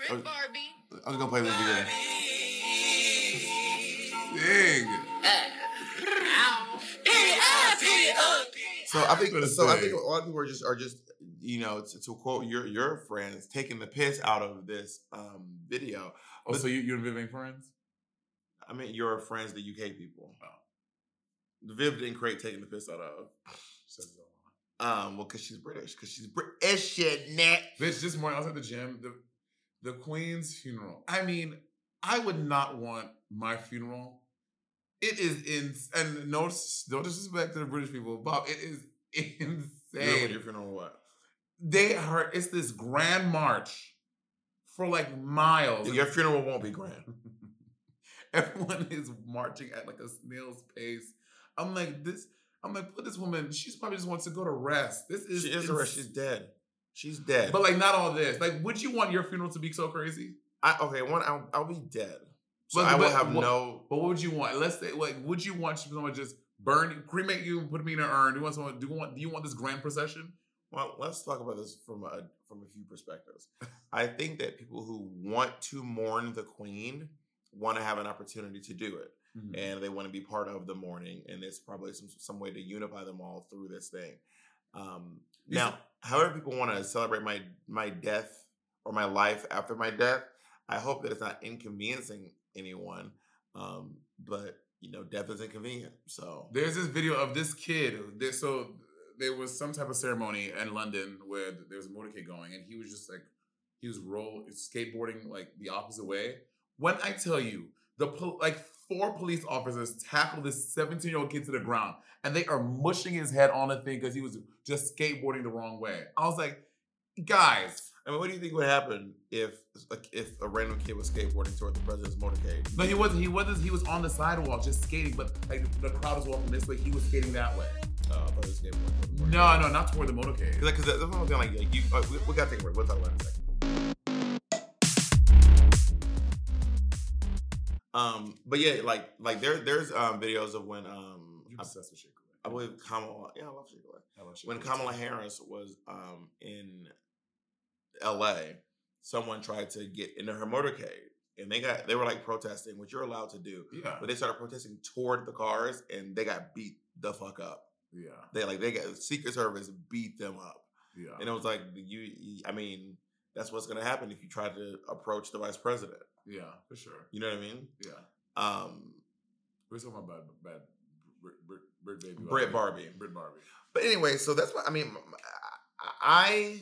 Red Barbie. I'm just gonna play this video. Dang. (laughs) So I think so. I think a lot of people are just are just you know to, to quote your your friends taking the piss out of this um video. Oh, so you you and Vivienne friends? I mean your friends, the UK people. Oh. The Viv didn't create taking the piss out of. Says it all. Um, well, because she's British, because she's British shit, net. Bitch, this morning I was at the gym. The the Queen's funeral. I mean, I would not want my funeral. It is in and no no disrespect to the British people, Bob. It is (laughs) insane. Your funeral, what? They are. It's this grand march for like miles. Your funeral won't be grand. (laughs) Everyone is marching at like a snail's pace. I'm like this. I'm like, put this woman. She's probably just wants to go to rest. This is She is arrested. She's dead. She's dead. But like, not all this. Like, would you want your funeral to be so crazy? I, okay, one, I'll, I'll be dead. So But- I would have what- no. But what would you want? Let's say, like, would you want someone to just burn, cremate you, and put me in an urn? Do you want someone? Do you want? Do you want this grand procession? Well, let's talk about this from a from a few perspectives. I think that people who want to mourn the queen want to have an opportunity to do it, Mm-hmm. and they want to be part of the mourning, and it's probably some some way to unify them all through this thing. Um, now, however people want to celebrate my my death or my life after my death, I hope that it's not inconveniencing anyone. Um, but you know, death is inconvenient. So There's this video of this kid. So there was some type of ceremony in London where there was a motorcade going, and he was just like, he was roll skateboarding like the opposite way. When I tell you, the pol- like four police officers tackled this 17 year old kid to the ground, and they are mushing his head on the thing because he was just skateboarding the wrong way. I was like, guys. I mean, what do you think would happen if like, if a random kid was skateboarding toward the president's motorcade? No, he wasn't. He wasn't. He was on the sidewalk just skating, but like the crowd was walking this way. He was skating that way. Uh, I thought he skateboarding toward the motorcade. No, no, not toward the motorcade. Because that's one thing. Like, like you, uh, we, we gotta take a break. We'll talk about it in a second. Um, but yeah, like like there there's um videos of when um You I, obsessed with Shea I believe Kamala yeah I love Couleé. I love Shea when Kamala Harris was um in L.A., someone tried to get into her motorcade, and they got they were like protesting, which you're allowed to do, Yeah, but they started protesting toward the cars, and they got beat the fuck up. yeah, They like they got Secret Service beat them up, yeah. and it was like you. I mean, that's what's gonna happen if you try to approach the vice president. Yeah, for sure. You know what I mean? Yeah. Um, We're talking about bad, bad Brit, Brit, Brit baby. Brit Barbie. Brit Barbie. But anyway, so that's what I mean. I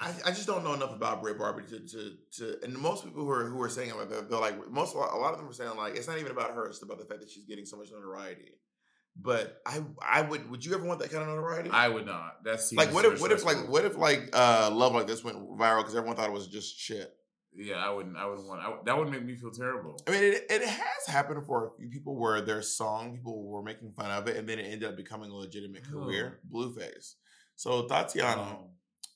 I, I just don't know enough about Brit Barbie to, to to and most people who are who are saying like they're, they're like most a lot of them are saying like it's not even about her, it's about the fact that she's getting so much notoriety. But I I would would you ever want that kind of notoriety? I would not. That's like what if what if like what if like uh love like this went viral because everyone thought it was just shit. Yeah, I wouldn't. I wouldn't want. I, that would make me feel terrible. I mean, it, it has happened for a few people where their song people were making fun of it, and then it ended up becoming a legitimate career. Blueface. So Tatiana Um,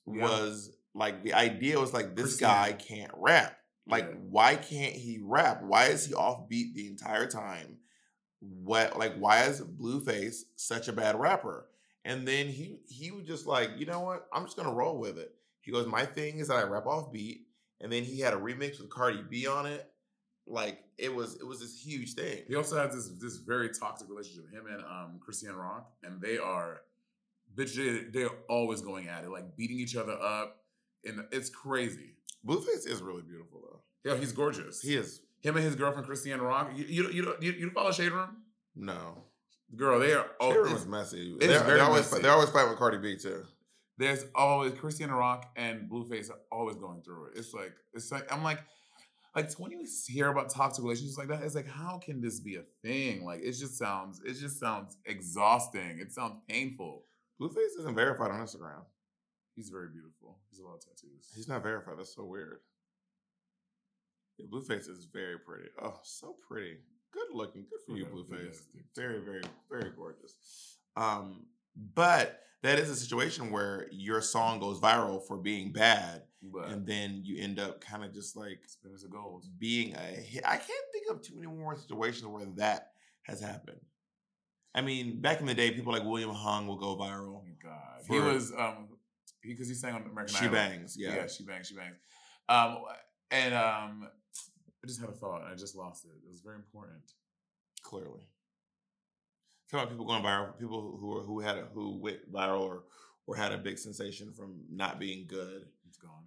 yeah. was like the idea was like this Christina. guy can't rap. Like, Yeah. why can't he rap? Why is he offbeat the entire time? What like why is Blueface such a bad rapper? And then he he was just like, you know what? I'm just gonna roll with it. He goes, my thing is that I rap off beat, and then he had a remix with Cardi B on it. Like it was it was this huge thing. He also has this this very toxic relationship. Him and um Chrisean Rock, and they are, bitch. They, they're always going at it, like beating each other up, and it's crazy. Blueface is really beautiful though. Yeah, he's gorgeous. He is Him and his girlfriend Chrisean Rock. You you you don't- you, you follow Shade Room? no. Girl, they are. Oh, it it's- was messy. it's They're, they always messy. they always fight with Cardi B too. there's always Chrisean Rock and Blueface are always going through it. It's like it's like I'm like like when you hear about toxic relationships like that, it's like how can this be a thing? Like it just sounds it just sounds exhausting. It sounds painful. Blueface isn't verified on Instagram. He's very beautiful. He's a lot of tattoos. He's not verified. That's so weird. Yeah, Blueface is very pretty. Oh, so pretty. Good looking. Good for you, Blueface. Very, very, very gorgeous. Um, but that is a situation where your song goes viral for being bad, but and then you end up kind of just like spinners of gold. being a hit. I can't think of too many more situations where that has happened. I mean, back in the day, people like William Hung will go Oh viral. my god. He was um because he sang on American She Idol. She bangs, yeah. she bangs, she bangs. Um and um I just had a thought and I just lost it. It was very important. clearly. Talk about people going viral, people who were, who had a, who went viral or or had a big sensation from not being good. It's gone.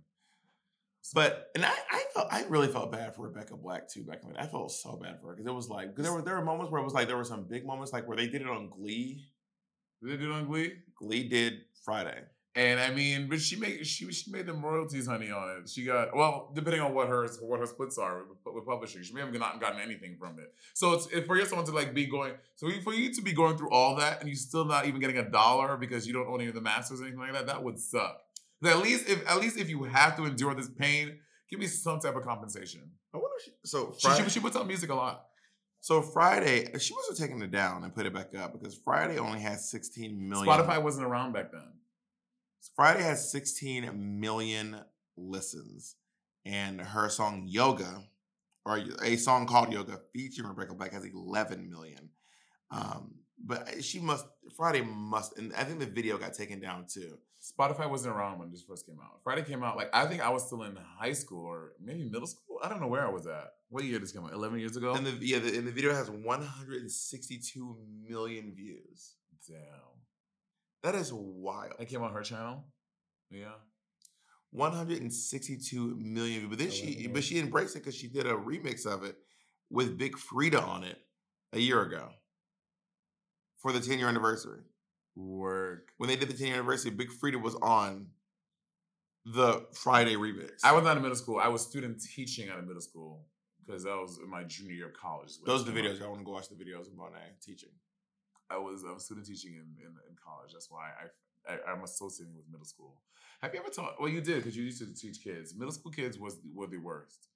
But and I I felt I really felt bad for Rebecca Black too back in the day. I felt so bad for her because it was like because there were there were moments where it was like there were some big moments like where they did it on Glee. Did they do it on Glee? Glee did Friday. And I mean, but she made she she made them royalties, honey, on it. She got well, depending on what her what her splits are with, with publishing, she may have not gotten anything from it. So it's if for you someone to like be going, so for you to be going through all that and you still not even getting a dollar because you don't own any of the masters or anything like that, that would suck. At least if at least if you have to endure this pain, give me some type of compensation. I wonder if she, so She, Friday, she, she puts out music a lot. so Friday she must have taken it down and put it back up because Friday only has 16 million. Spotify wasn't around back then. Friday has 16 million listens, and her song Yoga, or a song called Yoga featuring Rebecca Black, has 11 million. Um, but she must, Friday must, and I think the video got taken down too. Spotify wasn't around when this first came out. Friday came out like I think I was still in high school or maybe middle school. I don't know where I was at. What year did this come out? Eleven years ago. And the yeah, the, and the video has 162 million views. Damn. That is wild. That came on her channel. Yeah. 162 million views. But then she, but she embraced it because she did a remix of it with Big Freedia on it a year ago for the 10 year anniversary. Work. When they did the 10 year anniversary, Big Freedia was on the Friday remix. I was not in middle school. I was student teaching at a middle school because that was in my junior year of college. Those are the videos. I want to go watch the videos of Monét teaching. I was um, student teaching in, in, in college. That's why I, I I'm associating with middle school. Have you ever taught? Well, you did because you used to teach kids. Middle school kids was were the worst.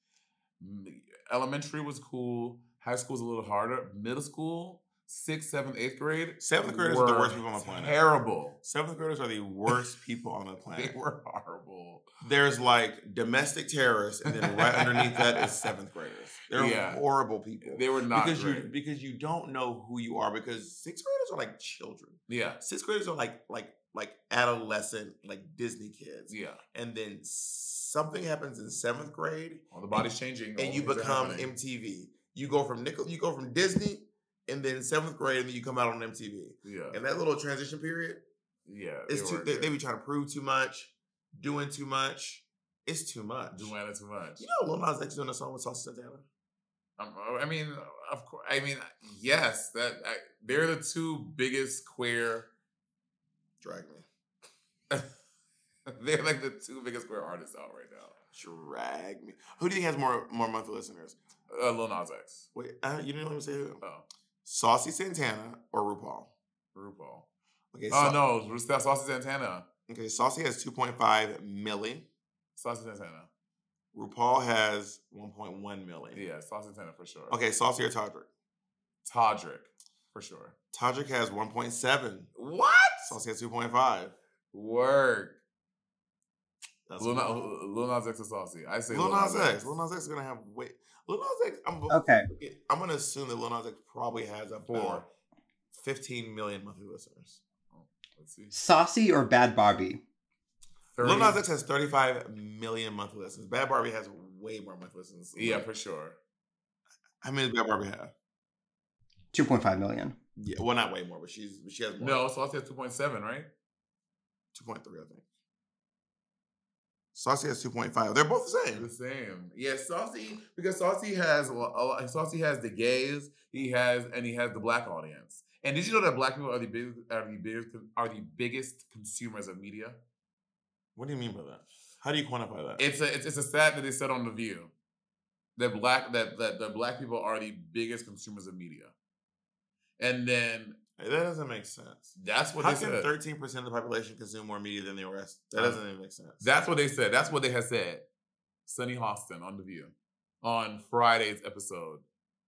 Elementary was cool. High school was a little harder. Middle school, sixth, seventh, eighth grade. Seventh graders are the worst people on the planet. Terrible. Seventh graders are the worst people on the (laughs) planet. They were horrible. There's like domestic terrorists, and then right underneath that is seventh graders. They're Yeah. horrible people. They were not because you great. because you don't know who you are because sixth graders are like children. Yeah, Sixth graders are like like like adolescent like Disney kids. yeah. And then something happens in seventh grade, All the body's changing, and you become happening. MTV. You go from nickel, you go from Disney, and then seventh grade, and then you come out on MTV. Yeah, And that little transition period yeah. is too. They, they be trying to prove too much, doing too much. It's too much. Joanna too much. You know, Lil Nas X doing a song with Saucy Santana. Um, I mean, of course. I mean, yes, that I, they're the two biggest queer. Drag me. (laughs) they're like the two biggest queer artists out right now. Drag me. Who do you think has more more monthly listeners? Uh, Lil Nas X. Wait, uh, you didn't me say who? Oh, Saucy Santana or RuPaul? RuPaul. Okay, Oh Sau- no, Sa- Saucy Santana. Okay, Saucy has 2.5 milli. Saucy Santana. RuPaul has 1.1 million. Yeah, Saucy Santana for sure. Okay, Saucy or Todrick? Todrick for sure. Todrick has 1.7. What? Saucy has 2.5. Work. That's Lil, Lil Nas X is saucy. I say Lil Nas X. Lil Nas X is gonna have wait. Lil Nas X. I'm, Okay. I'm gonna assume that Lil Nas X probably has about oh. Four. 15 million monthly listeners. Let's see. Saucy or Bad Barbie? Lil Nas X has 35 million monthly listeners. Bad Barbie has way more monthly listeners. Yeah, for sure. How many does Bad Barbie have? 2.5 million. Yeah, well, not way more, but she's she has more. No, Saucy has 2.7, right? 2.3, I think. Saucy has 2.5. They're both the same. The same. Yeah, Saucy because Saucy has well, Saucy has the gays, he has and he has the black audience. And did you know that black people are the big are the biggest are the biggest consumers of media? What do you mean by that? How do you quantify that? It's a it's, it's a stat that they said on the View that black that that the black people are the biggest consumers of media. And then that doesn't make sense. that's what How they can said. 13% of the population consume more media than the rest? That doesn't even make sense. That's what they said. That's what they had said. Sunny Hostin on the View on Friday's episode.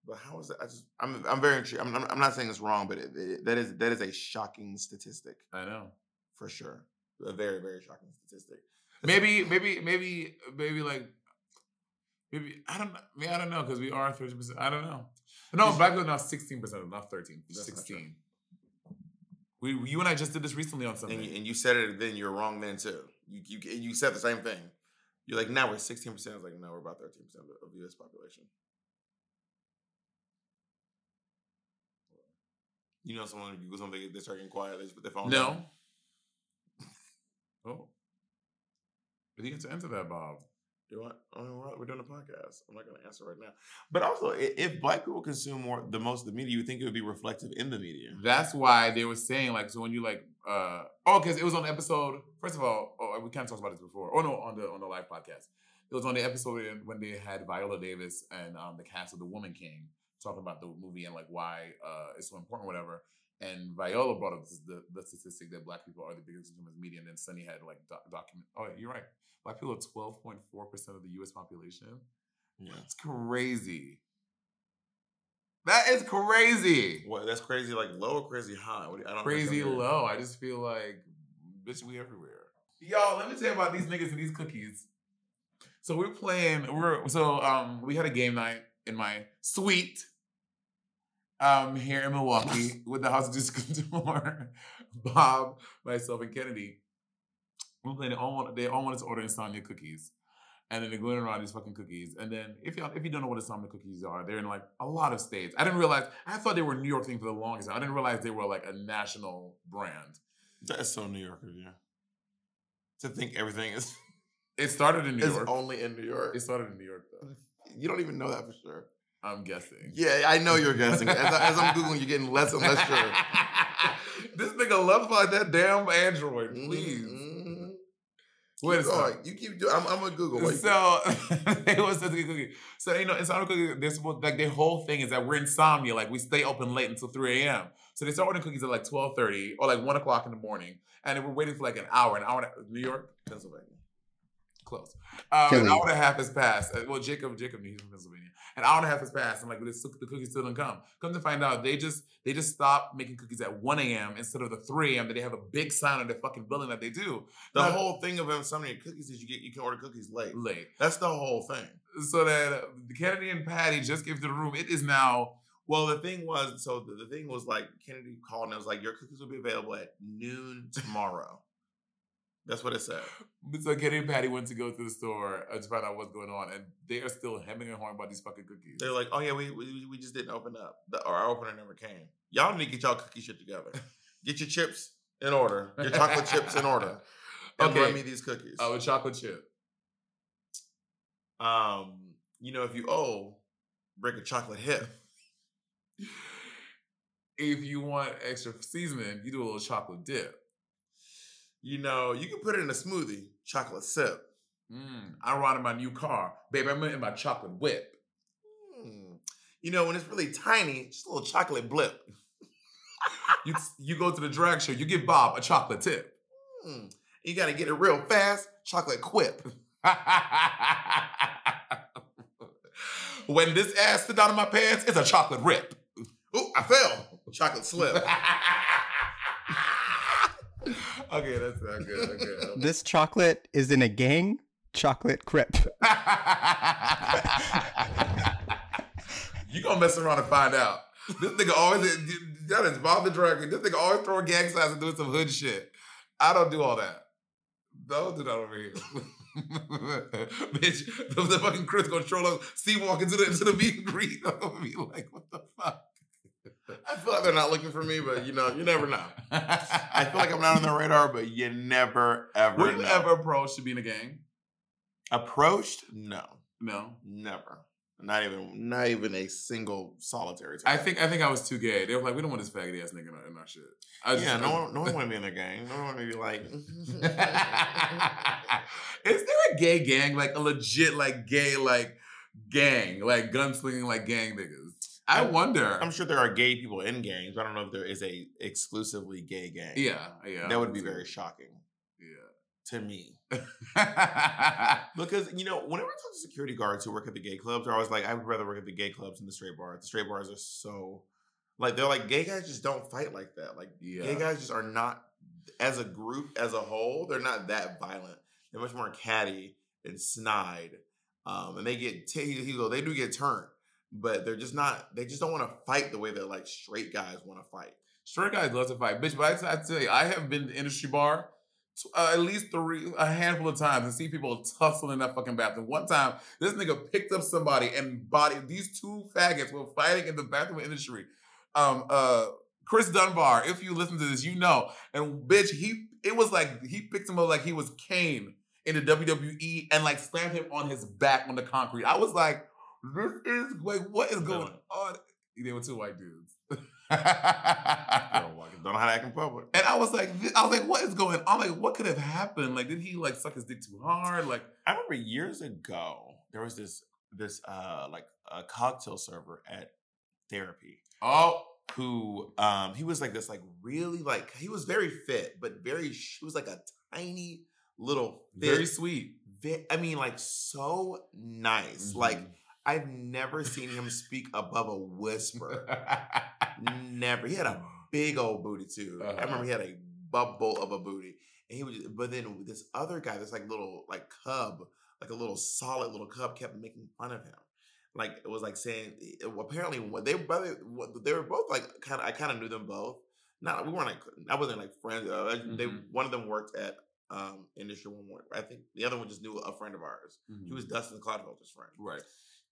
But how is that? I just, I'm, I'm very intrigued. I'm, I'm, I'm not saying it's wrong, but it, it, that is that is a shocking statistic I know. for sure. A very, very shocking statistic. Maybe, maybe, maybe, maybe like, maybe I don't know. I, mean, I don't know because we are thirty percent. I don't know. No, black people now sixteen percent, not thirteen. That's not. Sixteen. We, you and I just did this recently on something. And you, and you said it then, you're wrong then too. You, you, you said the same thing. You're like, now we're 16%. I was like, no, we're about 13% of the US population. You know, someone Google something, they start getting quiet, they just put their phone no. down. Oh. You get to enter that, Bob. Do I? Oh, we're, we're doing a podcast. I'm not going to answer right now. But also, if black people consume more, the most of the media, you think it would be reflective in the media. That's why they were saying like so when you like uh oh because it was on the episode first of all oh we kind of talked about this before oh no on the on the live podcast it was on the episode when- when they had Viola Davis and um the cast of The Woman King talking about the movie and like why uh it's so important whatever and Viola brought up the the statistic that black people are the biggest consumers of media and then Sunny had like doc- document oh you're right black people are twelve point four percent of the U.S. population Yeah. that's crazy that is crazy. What? That's crazy, like low or crazy high? What do you, I don't crazy low. I just feel like, bitch, we everywhere. Y'all, let me tell you about these niggas and these cookies. So we're playing. We're so um we had a game night in my suite um here in Milwaukee with the House of Disco Tour, (laughs) Bob, myself, and Kennedy. They all want, they all wanted to order insomnia cookies. And then they're going around these fucking cookies. And then if you if you don't know what insomnia cookies are, they're in like a lot of states. I didn't realize I thought they were New York thing for the longest time. I didn't realize they were like a national brand. That's so New York of you. To think everything is, It started in New (laughs) is York. only in New York. It started in New York though. You don't even know that for sure. I'm guessing. Yeah, I know you're guessing. As, I, as I'm Googling, you're getting less and less sure. (laughs) this nigga loves my that damn Android. Please. Mhm. Wait a Keep going. second. You keep doing. I'm, I'm gonna Google. What So (laughs) it was such a cookie. So you know, insomnia cookies. They're supposed like their whole thing is that we're insomnia. Like we stay open late until three a.m. So they start ordering cookies at like twelve thirty or like one o'clock in the morning, and then we're waiting for like an hour. An hour. And a, New York, Pennsylvania. close. Um, an hour and a half has passed. Uh, Well, Jacob, Jacob, he's from Pennsylvania. An hour and a half has passed, and like this, the cookies still didn't come. Come to find out, they just they just stopped making cookies at one a.m. instead of the three a.m. that they have a big sign on their fucking building that they do The whole thing of insomnia cookies is you get you can order cookies late. late. That's the whole thing. So that uh, Kennedy and Patty just gave the room. It is now Well, the thing was, so the, the thing was like Kennedy called and it was like, your cookies will be available at noon tomorrow. That's what it said. So Kenny and Patty went to go to the store to find out what's going on, and they are still hemming and hawing about these fucking cookies. They're like, oh yeah, we we, we just didn't open up. The, our opener never came. Y'all need to get y'all cookie shit together. (laughs) Get your chips in order. Your chocolate chips in order. (laughs) And Okay. bring me these cookies. Oh, a chocolate chip. Um, you know, if you owe, break a chocolate hip. (laughs) If you want extra seasoning, you do a little chocolate dip. You know, you can put it in a smoothie, chocolate sip. Mm, I ride in my new car, baby. I'm in my chocolate whip. Mm. You know, when it's really tiny, just a little chocolate blip. (laughs) You you go to the drag show, you give Bob a chocolate tip. Mm. You gotta get it real fast, chocolate quip. (laughs) when this ass sit down in my pants, it's a chocolate rip. Ooh, I fell. Chocolate slip. (laughs) okay, that's not good. Okay. This chocolate is in a gang chocolate crip. (laughs) you gonna mess around and find out. This nigga always that is Bob the Queen. This nigga always throwing gang signs and doing some hood shit. I don't do all that. Don't do that over here. (laughs) Bitch, the, the fucking Chris gonna troll us, see walk into the into the meet and greet. (laughs) I'm gonna be like, what the fuck? I feel like they're not looking for me, but you know, you never know. (laughs) I feel like I'm not on their radar, but you never ever Were you know. ever approached to be in a gang? approached? No, No. never. Not even, not even a single solitary. Time. I think I think I was too gay. They were like, we don't want this faggot ass nigga in our, in our shit. I yeah, no one, no one want to be in their gang. No one want to be like. (laughs) (laughs) Is there a gay gang, like a legit, like gay, like gang, like gunslinging, like gang niggas? I wonder. I'm sure there are gay people in gangs. but I don't know if there is a exclusively gay gang. yeah, yeah. that would be very shocking Yeah. to me. (laughs) Because you know, whenever I talk to security guards who work at the gay clubs, they're always like, "I would rather work at the gay clubs than the straight bars." The straight bars are so, like, they're like, gay guys just don't fight like that. Like, Yeah. gay guys just are not, as a group, as a whole, they're not that violent. They're much more catty and snide, um, and they get t- he go, they do get turned, but they're just not. They just don't want to fight the way that like straight guys want to fight. Straight guys love to fight, bitch. But I, I tell you, I have been to industry bar uh, at least three, a handful of times, and see people tussling in that fucking bathroom. One time, this nigga picked up somebody and body. These two faggots were fighting in the bathroom industry. Um, uh, Chris Dunbar, if you listen to this, you know. And bitch, he it was like he picked him up like he was Kane in the WWE and like slammed him on his back on the concrete. I was like, this is like, what is going on? They were two white dudes. Don't know how to act in public. And I was like, I was like, what is going on? Like, what could have happened? Like, did he like suck his dick too hard? Like, I remember years ago there was this this uh like a cocktail server at therapy oh, who um he was like this like really like he was very fit but very he was like a tiny little fit, very sweet. I mean like so nice like Mhm. I've never seen him speak above a whisper. Never. He had a big old booty too. I Uh-huh. remember he had a bubble of a booty. And he was but then this other guy this like little like cub like a little solid little cub kept making fun of him. Like it was like saying apparently what they brother they were both like kind of I kind of knew them both. Not we weren't like I wasn't like friends uh, I- they one of them worked at um industry one more. I think the other one just knew a friend of ours. He was Dustin Clodfelter's friend. Right.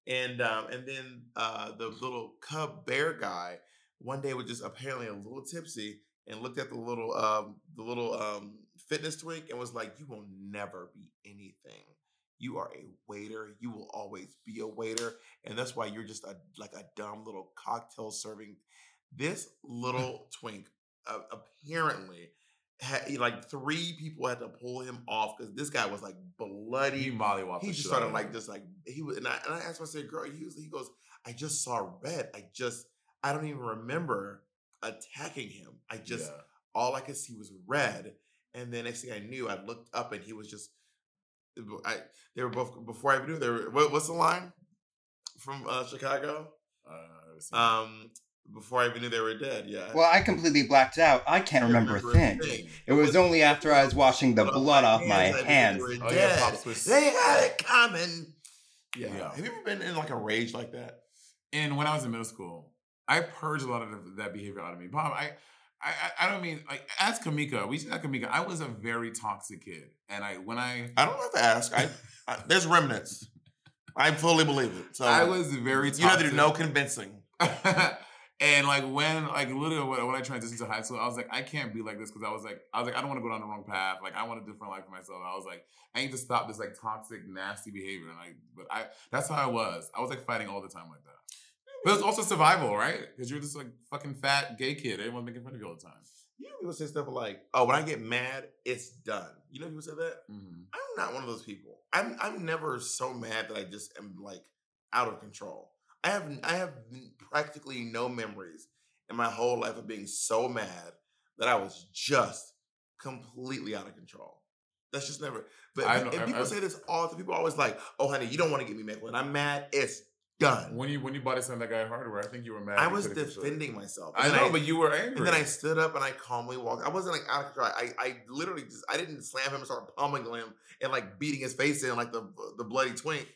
And um, and then uh, the little cub bear guy one day was just apparently a little tipsy and looked at the little um, the little um, fitness twink and was like, "You will never be anything. You are a waiter. You will always be a waiter, and that's why you're just a like a dumb little cocktail serving." This little twink uh, apparently. Had, like three people had to pull him off because this guy was like bloody He mollywopped he just started out like just like he was and I, and I asked him, I said, girl, he was he goes, I just saw red. I just I don't even remember attacking him. I just Yeah. all I could see was red. And then next thing I knew, I looked up and he was just I they were both before I even knew they were what, what's the line from uh, Chicago? Uh. Um before I even knew they were dead, yeah. Well, I completely blacked out. I can't remember a thing. It was only after I was washing the blood off my I knew they hands. were Oh, yeah, dead. They had it coming. Yeah. Yeah. Have you ever been in like a rage like that? And when I was in middle school, I purged a lot of that behavior out of me. Bob, I, I, I I don't mean like as Kamika. We said Kamika. I was a very toxic kid, and I when I I don't have to ask. I, I there's remnants. I fully believe it. So I was very. you Toxic. have to do no convincing. (laughs) And like when, like literally when, when I transitioned to high school, I was like, I can't be like this because I was like, I was like, I don't want to go down the wrong path. Like I want a different life for myself. I was like, I need to stop this like toxic, nasty behavior. And like, but I, that's how I was. I was like fighting all the time like that. But it's also survival, right? Because you're just like fucking fat gay kid. Everyone's making fun of you all the time. You know, people say stuff like, "Oh, when I get mad, it's done." You know, people say that. Mm-hmm. I'm not one of those people. I'm I'm never so mad that I just am like out of control. I have I have practically no memories in my whole life of being so mad that I was just completely out of control. That's just never. But I and people I- I- say this all the time. People are always like, "Oh, honey, you don't want to get me mad. When I'm mad, it's done." When you when you bought it on that guy hardware, I think you were mad. I was could've controlled it. defending myself. I know, but you were angry. and then I stood up and I calmly walked. I wasn't like out of control. I, I literally just I didn't slam him and start pummeling him and like beating his face in like the the bloody twink.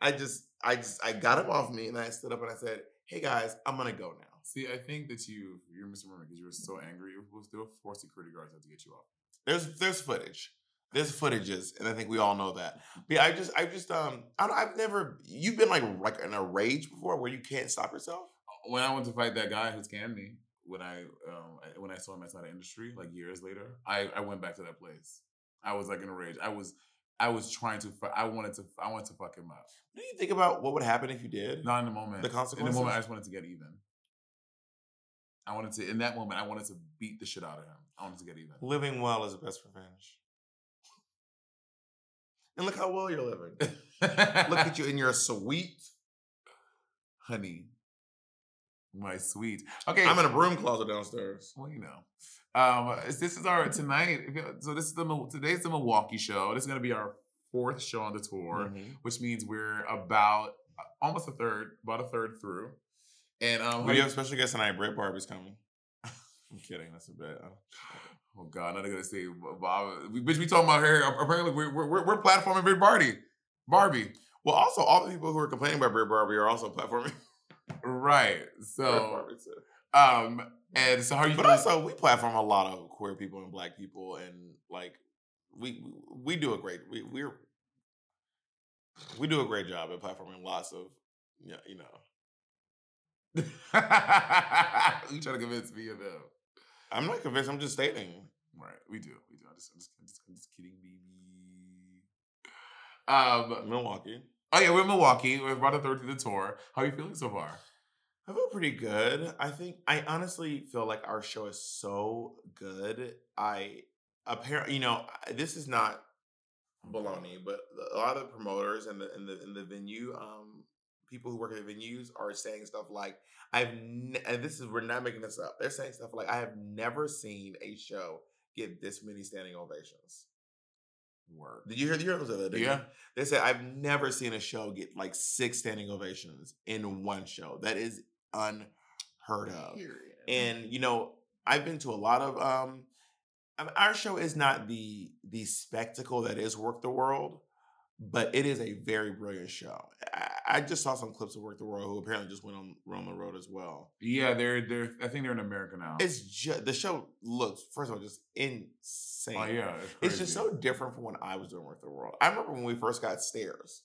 I just I just I got him off me and I stood up and I said, "Hey guys, I'm gonna go now." See, I think that you you're misremembering because you were so angry. There were four security guards had to get you off. There's there's footage. There's footages, and I think we all know that. But yeah, I just I just um I don't, I've never you've been like like in a rage before where you can't stop yourself. When I went to fight that guy who scammed me, when I um I- when I saw him outside the industry, like years later, I I went back to that place. I was like in a rage. I was I was trying to I wanted to I wanted to fuck him up. Do you think about what would happen if you did? Not in the moment. The consequences. In the moment, I just wanted to get even. I wanted to in that moment. I wanted to beat the shit out of him. I wanted to get even. Living well is the best revenge. And look how well you're living. Look at you in your sweet. (laughs) honey, my sweet. Okay, I'm in a broom closet downstairs. Well, you know. Um, this is our tonight. So this is the today's the Milwaukee show. This is gonna be our fourth show on the tour, Mhm. which means we're about uh, almost a third, about a third through. And um, We have a special guest tonight. Brit Barbie's coming. (laughs) I'm kidding. That's a bit. oh god, I'm not gonna say Bob. We, bitch, we talking about her. Apparently, we're we're, we're platforming Big Barbie. Barbie, Well, also, all the people who are complaining about Brit Barbie are also platforming. right? (laughs) So, um, and so how are you? But also, we platform a lot of queer people and black people, and like we we do a great we we're we do a great job at platforming lots of yeah you know (laughs) you trying to convince me of them? I'm not convinced. I'm just stating. Right, we do, we do. I'm just, I'm just, I'm just, I'm just kidding, baby. Um, Milwaukee. oh yeah, we're in Milwaukee. We're about a third through the tour. How are you feeling so far? I feel pretty good. I think I honestly feel like our show is so good. I apparently, you know, this is not baloney, but a lot of the promoters and the in the in the venue, um, people who work at the venues are saying stuff like, "I've," ne- and this is we're not making this up. They're saying stuff like, "I have never seen a show get this many standing ovations." Word. Did you hear? the hear those? Did you? Yeah. They said I've never seen a show get like six standing ovations in one show. That is unheard of. And you know, I've been to a lot of um I mean, our show is not the the spectacle that is Werq the World, but it is a very brilliant show. I, I just saw some clips of Werq the World who apparently just went on on the road as well. Yeah, they're they're. I think they're in America now. It's just the show looks first of all just insane. oh yeah, It's just so different from when I was doing Werq the World. I remember when we first got stairs.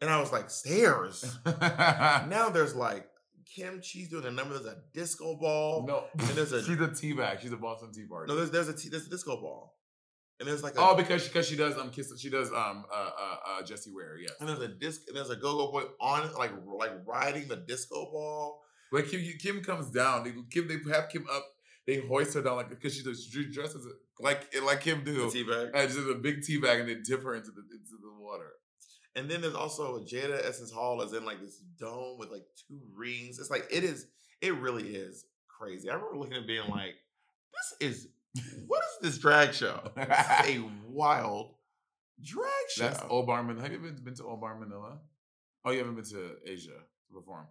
And I was like, stairs? (laughs) now there's like Kim Chi doing a number. There's a disco ball. no, And there's a- (laughs) she's a tea bag. She's a Boston Tea Party. No, there's there's a t- there's a disco ball. And there's like a oh, because she, because she does um kiss she does um uh uh, uh Jessie Ware yes. and there's a disc and there's a go-go boy on like like riding the disco ball. But Kim Kim comes down. They Kim they have Kim up. They hoist her down like because she does she dresses like like Kim The do. tea bag. And just a big tea bag and they dip her into the into the water. And then there's also Jada Essence Hall is in like this dome with like two rings. It's like it is. It really is crazy. I remember looking at being like, this is what is this drag show? This is a (laughs) wild drag show. That's O Bar Manila. Have you been, been to O Bar Manila? Oh, you haven't been to Asia to perform.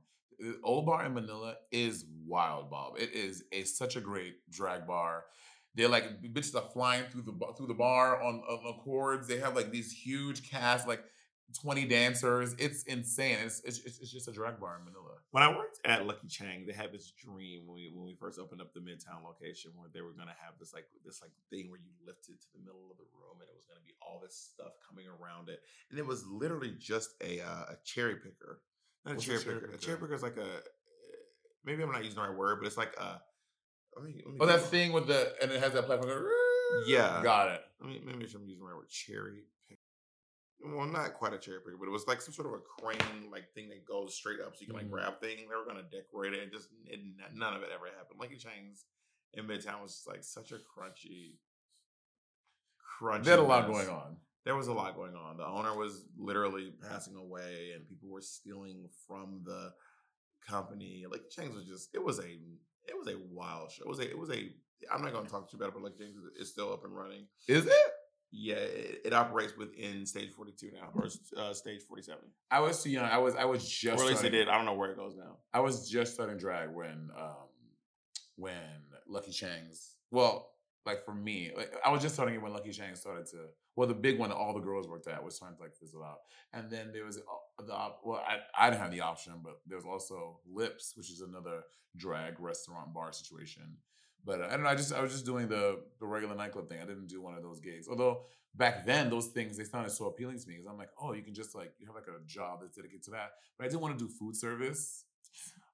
O Bar in Manila is wild, Bob. It is a such a great drag bar. They're like bitches are flying through the bar, through the bar on, on, on cords. They have like these huge cast, like twenty dancers. It's insane. It's, it's it's just a drag bar in Manila. When I worked at Lucky Cheng, they had this dream when we when we first opened up the Midtown location where they were gonna have this like this like thing where you lifted to the middle of the room and it was gonna be all this stuff coming around it, and it was literally just a uh, a cherry picker, not What's a a cherry cherry picker. A cherry picker is like a maybe I'm not using the right word, but it's like uh. Let me, let me Oh, that thing with the and it has that platform. going, Yeah. got it. Let me maybe I'm using the right word. Cherry. Well, not quite a cherry picker, but it was like some sort of a crane like thing that goes straight up, so you can like Mhm. grab thing. They were gonna decorate it, and just it, none of it ever happened. Lucky Cheng's in Midtown was just like such a crunchy, crunchy. They had a lot going on. There was a lot going on. The owner was literally passing away, and people were stealing from the company. Like Cheng's was just it was a it was a wild show. It was a it was a. I'm not going to talk too bad, but like James is still up and running. Is it? Yeah, it, it operates within stage 42 now, or uh, stage 47. I was too young. I was I was just or at least it did. I don't know where it goes now. I was just starting drag when um when Lucky Cheng's well, like for me, like I was just starting it when Lucky Cheng started to well, the big one that all the girls worked at was starting to like fizzle out. And then there was the op- well, I, I didn't have the option, but there was also Lips, which is another drag restaurant bar situation. But uh, I don't know. I just I was just doing the the regular nightclub thing. I didn't do one of those gigs. Although back then those things they sounded so appealing to me because I'm like, oh, you can just like you have like a job that's dedicated to that. But I didn't want to do food service.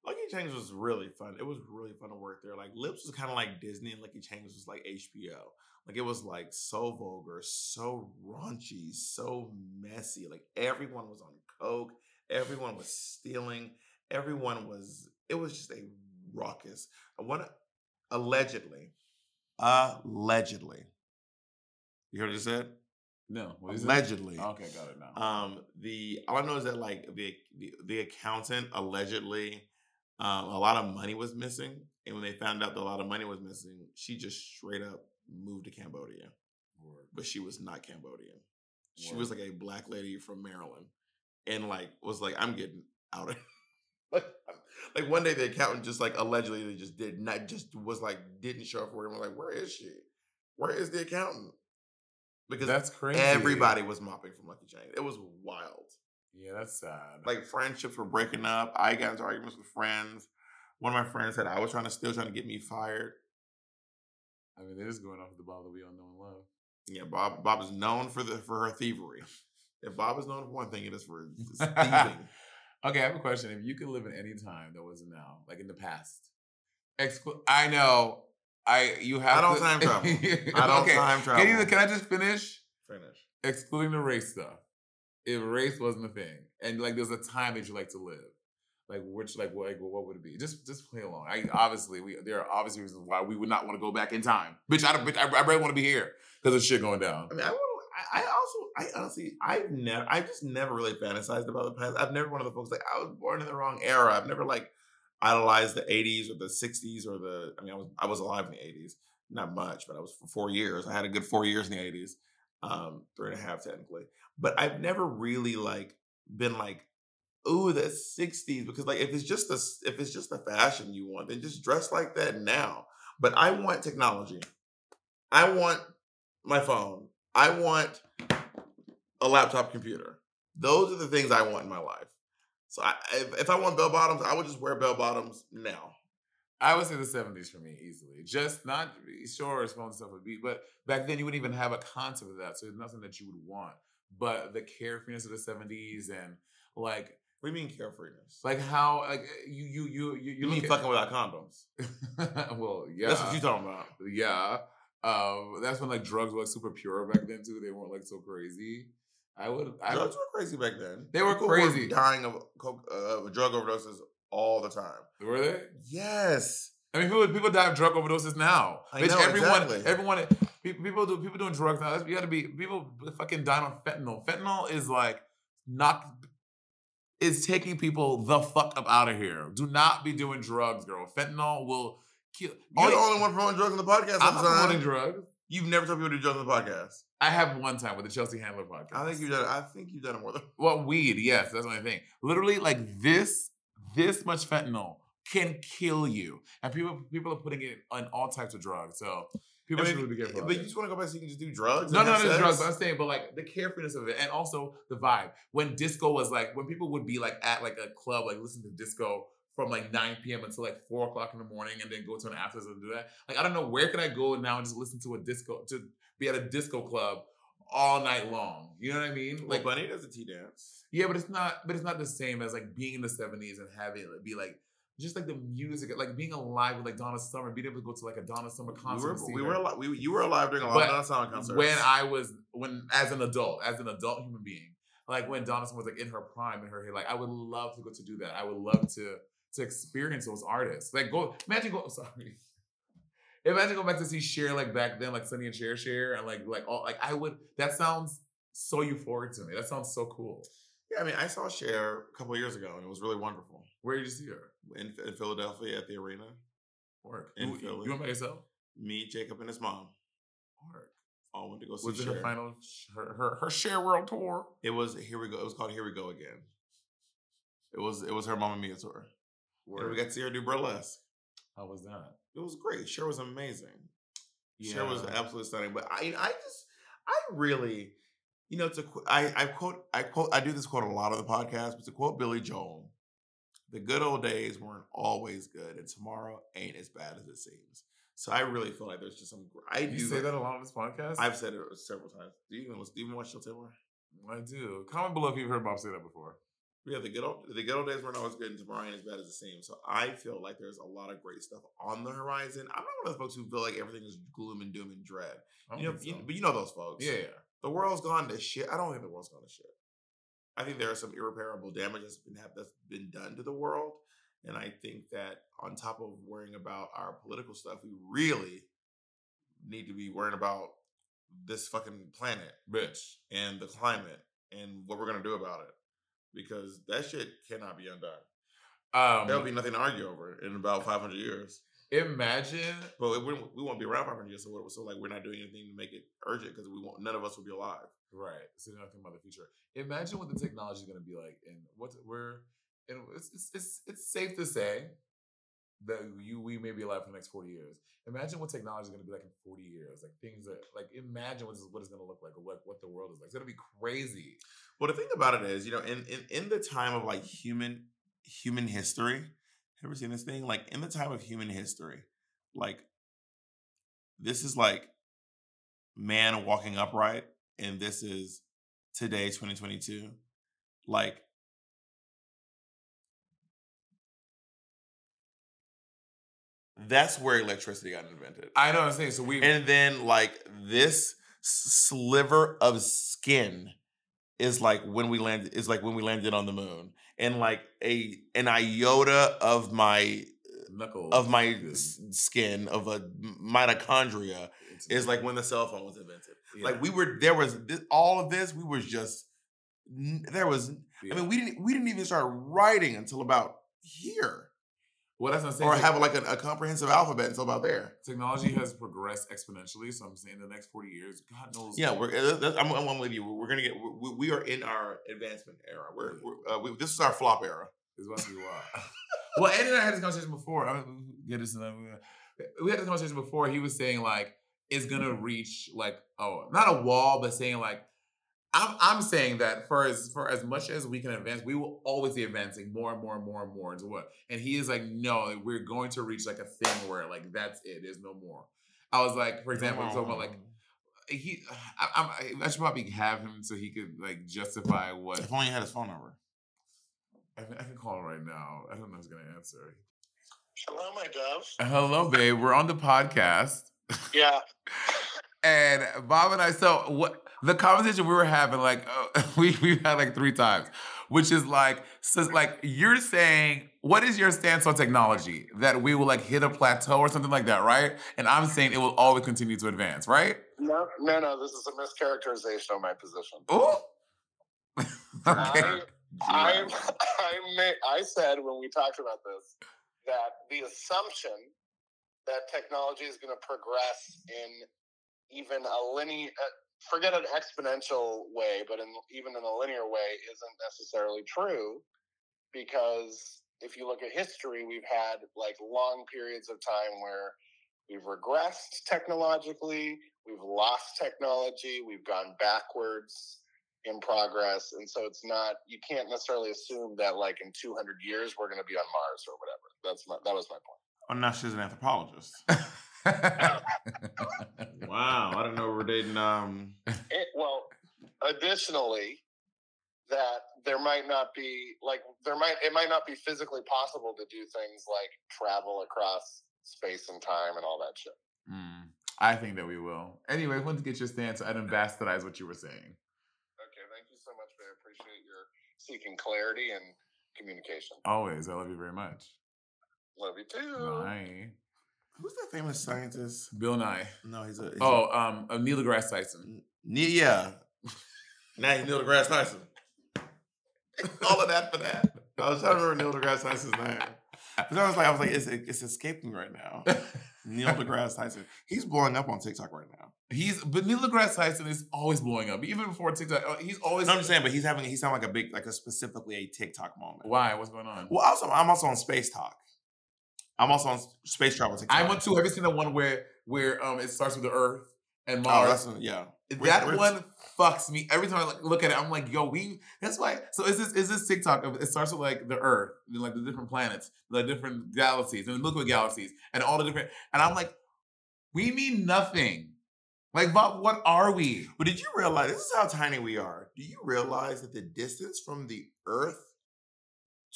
Lucky Cheng was really fun. It was really fun to work there. Like Lips was kind of like Disney, and Lucky Cheng was like HBO. Like it was like so vulgar, so raunchy, so messy. Like everyone was on coke, everyone was stealing, everyone was. It was just a want to allegedly, allegedly. You heard what I said? No, what is it? Allegedly. Okay, got it now. Um, the all I know is that like the the, the accountant allegedly, um, a lot of money was missing, and when they found out that a lot of money was missing, she just straight up moved to Cambodia, Word. but she was not Cambodian. She was like a black lady from Maryland, and like was like, I'm getting out of. Like, like one day the accountant just like allegedly they just did not just was like didn't show up for work. and was like, where is she? Where is the accountant? Because That's crazy. everybody was mopping from Lucky Cheng. It was wild. Yeah, that's sad. Like friendships were breaking up. I got into arguments with friends. One of my friends said I was trying to still trying to get me fired. I mean, it is going off the ball that we all know and love. Yeah, Bob. Bob is known for the for her thievery. If Bob is known for one thing, it is for (laughs) thieving. Okay, I have a question. If you could live in any time that wasn't now, like in the past, exclu- I know. I you have. I don't to- time travel. I don't okay. time Can, you, travel. can I just finish? Finish. Excluding the race stuff. If race wasn't a thing, and like there's a time that you like to live, like which like what like, what would it be? Just just play along. I obviously we there are obviously reasons why we would not want to go back in time. Bitch, I don't. Bitch, I, I really want to be here because of shit going down. I mean, I want. I, also. I honestly. I've never. I've just never really fantasized about the past. I've never one of the folks like I was born in the wrong era. I've never like idolized the '80s or the '60s or the. I mean, I was I was alive in the '80s. Not much, but I was for four years. I had a good four years in the '80s. Um, three and a half technically. But I've never really like been like, ooh, the '60s because like if it's just the if it's just the fashion you want, then just dress like that now. But I want technology. I want my phone. I want a laptop computer. Those are the things I want in my life. So I, if, if I want bell bottoms, I would just wear bell bottoms now. I would say the 70s for me easily. Just not sure as phone stuff would be, but back then you wouldn't even have a concept of that. So it's nothing that you would want. But the carefreeness of the 70s and like What do you mean carefreeness? like how like eh, you you you you, you you mean fucking without condoms? (laughs) well, yeah. That's what you're talking about. Yeah. Um, that's when like drugs were like super pure back then too. They weren't like so crazy. I would I Drugs were crazy back then. They were People crazy. dying of coke, uh, drug overdoses all the time. were they? Yes. I mean, people people die of drug overdoses now. I Bitch, know, everyone, exactly. everyone, people, people do people doing drugs now. You got to be people fucking dying on fentanyl. Fentanyl is like not is taking people the fuck up out of here. Do not be doing drugs, girl. Fentanyl will kill. You're the only one promoting drugs on the podcast. I'm not promoting drugs. You've never told people to do drugs on the podcast. I have one time with the Chelsea Handler podcast. I think you've done. I think you've done it more than. (laughs) Well, weed, yes, that's my thing. Literally, like this, this much fentanyl can kill you, and people people are putting it on all types of drugs. So people I should really be careful. But you just want to go back so you can just do drugs? no, no, no, sex? drugs. But I'm saying, but like the carefreeness of it, and also the vibe. When disco was like, when people would be like at like a club, like listen to disco from like 9 p.m. until like four o'clock in the morning, and then go to an after and do that. Like I don't know where can I go now and just listen to a disco to be at a disco club all night long. You know what I mean? Like Bunny does a tea dance. Yeah, but it's not. But it's not the same as like being in the seventies and having it be like just like the music, like being alive with like Donna Summer, being able to go to like a Donna Summer We concert. were, and see we were alive. We, you were alive during a lot But of Donna Summer concerts. when I was when as an adult, as an adult human being, like when Donna Summer was like in her prime in her hair, like I would love to go to do that. I would love to to experience those artists. Like go imagine go (laughs) sorry. Imagine going back to see Cher like back then, like Sonny and Cher Cher, and like like all like I would that sounds so euphoric to me. That sounds so cool. yeah, I mean, I saw Cher a couple years ago, and it was really wonderful Where did you see her? in, in Philadelphia at the arena. Work. In you, you Philly. went by yourself? Me, Jacob, and his mom Work. all went to go see Was it Cher. her final her her, her Cher World Tour? It was here we go. It was called Here We Go Again. It was it was her Mamma Mia tour. And we got to see her do burlesque. How was that? It was great. Cher was amazing. Cher was absolutely stunning. But I, I just, I really, you know, to I, I quote, I quote, I do this quote a lot on the podcast, but to quote Billy Joel, the good old days weren't always good, and tomorrow ain't as bad as it seems. So I really feel like there's just some. I You do say that a lot on this podcast? I've said it several times. Do you even, do you even watch Chill Timber? I do. Comment below if you've heard Bob say that before. Yeah, the good old the good old days weren't always good, and tomorrow ain't as bad as it seems. So I feel like there's a lot of great stuff on the horizon. I'm not one of those folks who feel like everything is gloom and doom and dread. You know, think you, but you know those folks. yeah, the world's gone to shit. I don't think the world's gone to shit. I think there are some irreparable damage that's been that's been done to the world, and I think that on top of worrying about our political stuff, we really need to be worrying about this fucking planet, bitch, and the climate, and what we're gonna do about it, because that shit cannot be undone. Um, There'll be nothing to argue over in about 500 years. imagine But it, we won't be around 500 years, so, what- so like we're not doing anything to make it urgent because we won't. None of us will be alive. right. So you're not thinking about the future. Imagine what the technology is going to be like, and what we're. And it's, it's it's it's safe to say that you we may be alive for the next forty years. Imagine what technology is going to be like in forty years. Like things that like imagine what is what it's going to look like or what what the world is like. It's going to be crazy. Well, the thing about it is, you know, in, in in the time of like human human history, ever seen this thing? Like in the time of human history, like this is like man walking upright, and this is today, 2022. Like that's where electricity got invented. I know what I'm saying. So we And then like this sliver of skin is like when we landed is like when we landed on the moon. And like a an iota of my knuckle of my s- skin of a mitochondria is like when the cell phone was invented. Like we were there was this, all of this we was just there was I mean we didn't we didn't even start writing until about here well that's what I'm saying. or have like a, a comprehensive alphabet until about there. technology has progressed exponentially. So I'm saying the next 40 years, God knows. Yeah, we're. uh, I'm, I'm with you. We're gonna get. We, we are in our advancement era. We're. we're uh, we, this is our flop era. It's about to be wild. (laughs) well, Eddie and I had this conversation before. I mean, get this. We had this conversation before. He was saying like it's gonna reach like oh, not a wall, but saying like I'm I'm saying that for as for as much as we can advance, we will always be advancing more and more and more and more into what. And he is like, no, we're going to reach like a thing where like that's it. There's no more. I was like, for example, talking about like he. I, I'm- I, I should probably have him so he could like justify what If only you had his phone number. I can, I can call him right now. I don't know who's gonna answer. Hello, my dove. Hello, babe. We're on the podcast, Yeah. (laughs) and Bob and I. So what the conversation we were having, like uh, (laughs) we we had like three times, which is like, so like you're saying, what is your stance on technology? That we will like hit a plateau or something like that, right? And I'm saying it will always continue to advance, right? No, no, no. This is a mischaracterization of my position. Oh, (laughs) okay. I, I'm, (laughs) I, ma- I said when we talked about this that the assumption that technology is going to progress in even a linear, uh, forget an exponential way, but in even in a linear way, isn't necessarily true because if you look at history, we've had like long periods of time where we've regressed technologically, we've lost technology, we've gone backwards in progress and so it's not you can't necessarily assume that like in 200 years we're going to be on mars or whatever that's my that was my point Oh, now she's an anthropologist. (laughs) wow, I don't know We're dating. Um, it, well additionally that there might not be like there might it might not be physically possible to do things like travel across space and time and all that shit. Mm, I think that we will. Anyway, I wanted to get your stance. I didn't bastardize what you were saying. Okay, thank you so much. I appreciate your seeking clarity and communication. Always. I love you very much. Love you too. Bye. Who's that famous scientist? Bill Nye. No, he's a. He's Oh, um, uh, Neil deGrasse Tyson. Ne- yeah. now he's Neil deGrasse Tyson. (laughs) All of that for that. I was trying to remember Neil deGrasse Tyson's name. But I was like, I was like, it's, it's escaping right now. Neil (laughs) deGrasse Tyson. He's blowing up on TikTok right now. He's but Neil deGrasse Tyson is always blowing up. Even before TikTok, uh, he's always. No, I'm just saying, but he's having he's having like a big, like a specifically a TikTok moment. Why? What's going on? Well, also I'm also on Space Talk. I'm also on space travel TikTok. I went to. Have you seen the one where where um it starts with the Earth and Mars. Oh, Mars? that's yeah. that where's- one fucks me every time I like, look at it. I'm like, yo, we. That's why. So is this is this TikTok? Of, it starts with like the Earth, and like the different planets, the different galaxies, and the Milky Way galaxies, and all the different. And I'm like, we mean nothing. Like, Bob, what are we? But did you realize this is how tiny we are? Do you realize that the distance from the Earth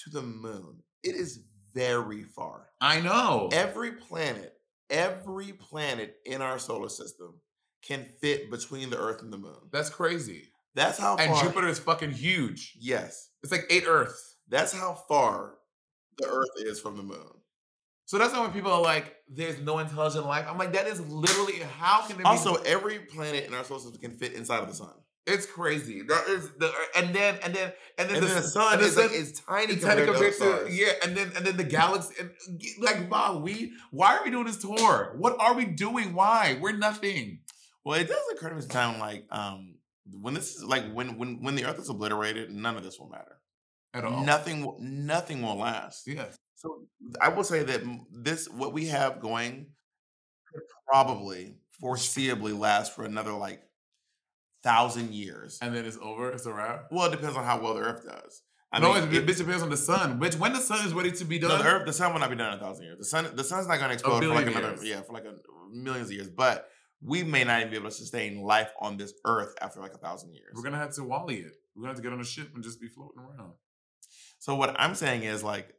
to the moon it is very far. I know. Every planet, every planet in our solar system can fit between the Earth and the moon. That's crazy. That's how And far. Jupiter is fucking huge. Yes, It's like eight Earths. that's how far the Earth is from the moon. So that's why when people are like, "There's no intelligent life," I'm like, "That is literally how can it be?" Also, every planet in our solar system can fit inside of the sun. It's crazy. That is the and then and then and then And the, then the sun the is like sun- it's tiny it's compared, compared to, to yeah, and then and then the galaxy and like wow, we why are we doing this tour? What are we doing? Why? We're nothing. Well, it does occur to me sometimes like um when this is like when when when the Earth is obliterated, none of this will matter. At all. Nothing will nothing will last. Yes. So I will say that this what we have going could probably foreseeably last for another like thousand years. And then it's over. It's a wrap. Well, it depends on how well the Earth does. I no, mean, it, it- depends on the sun. Bitch, when the sun is ready to be no, done, the Earth, the sun will not be done in a thousand years. The sun, the sun's not going to explode for like another, years. yeah, for like a millions of years. But we may not even be able to sustain life on this Earth after like a thousand years. we're gonna have to wally it. We're gonna have to get on a ship and just be floating around. So what I'm saying is like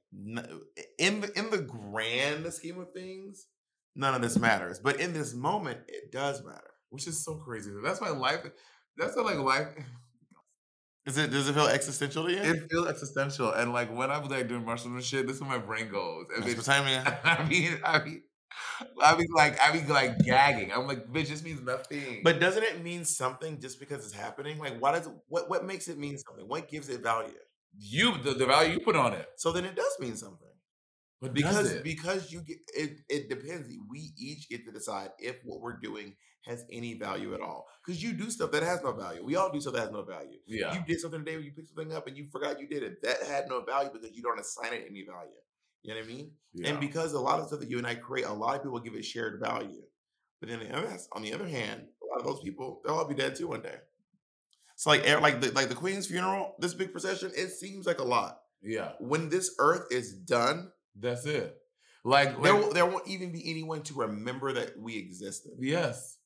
in the in the grand scheme of things, none of this matters. But in this moment, it does matter. Which is so crazy. That's why life. That's why like life. Is it does it feel existential to you? It feels existential, and like when I was like doing martial and shit, this is where my brain goes. And bitch, Mesopotamia. (laughs) I mean, I mean, I be like, I be like gagging. I'm like, bitch, this means nothing. But doesn't it mean something just because it's happening? Like, why does it, what what makes it mean something? What gives it value? you, the, the value you put on it, So then it does mean something. but because because you get it it depends we each get to decide if what we're doing has any value at all. Because you do stuff that has no value. We all do stuff that has no value. Yeah, you did something today where you picked something up and you forgot you did it. That had no value because you don't assign it any value. You know what i mean? Yeah. and because a lot of stuff that you and i create a lot of people give it shared value. But then on the other hand a lot of those people they'll all be dead too one day. So like eh, like the like the queen's funeral this big procession it seems like a lot. Yeah, when this earth is done that's it. Like, there, will- there won't even be anyone to remember that we existed. yes.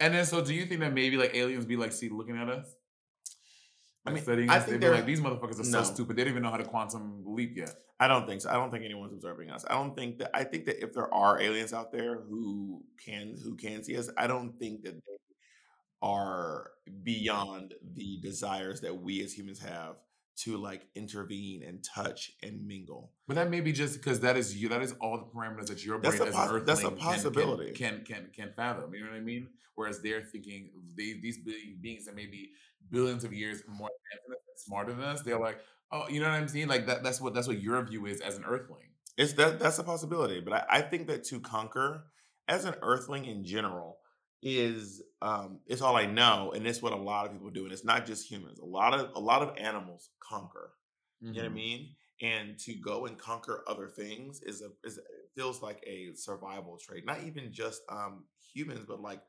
And then, so do you think that maybe like aliens be like, see, looking at us? I Like mean, studying I us? think They'd be like, these motherfuckers are No. so stupid. They don't even know how to quantum leap yet. I don't think so. I don't think anyone's observing us. I don't think that. I think that if there are aliens out there who can who can see us, I don't think that they are beyond the desires that we as humans have to like intervene and touch and mingle. But that may be just because that is you. That is all the parameters that your brain That's a as an Earthling that's a can- can- possibility. Can, can can fathom. You know what I mean? Whereas they're thinking they, these beings that may be billions of years more advanced and smarter than us. They're like, oh, you know what I'm saying? Like that. That's what that's what your view is as an Earthling. It's that that's a possibility, but I, I think that to conquer as an Earthling in general is um it's all I know, and it's what a lot of people do, and it's not just humans. A lot of a lot of animals conquer. You know what I Mhm. mean? And to go and conquer other things is a is it feels like a survival trait. Not even just um humans, but like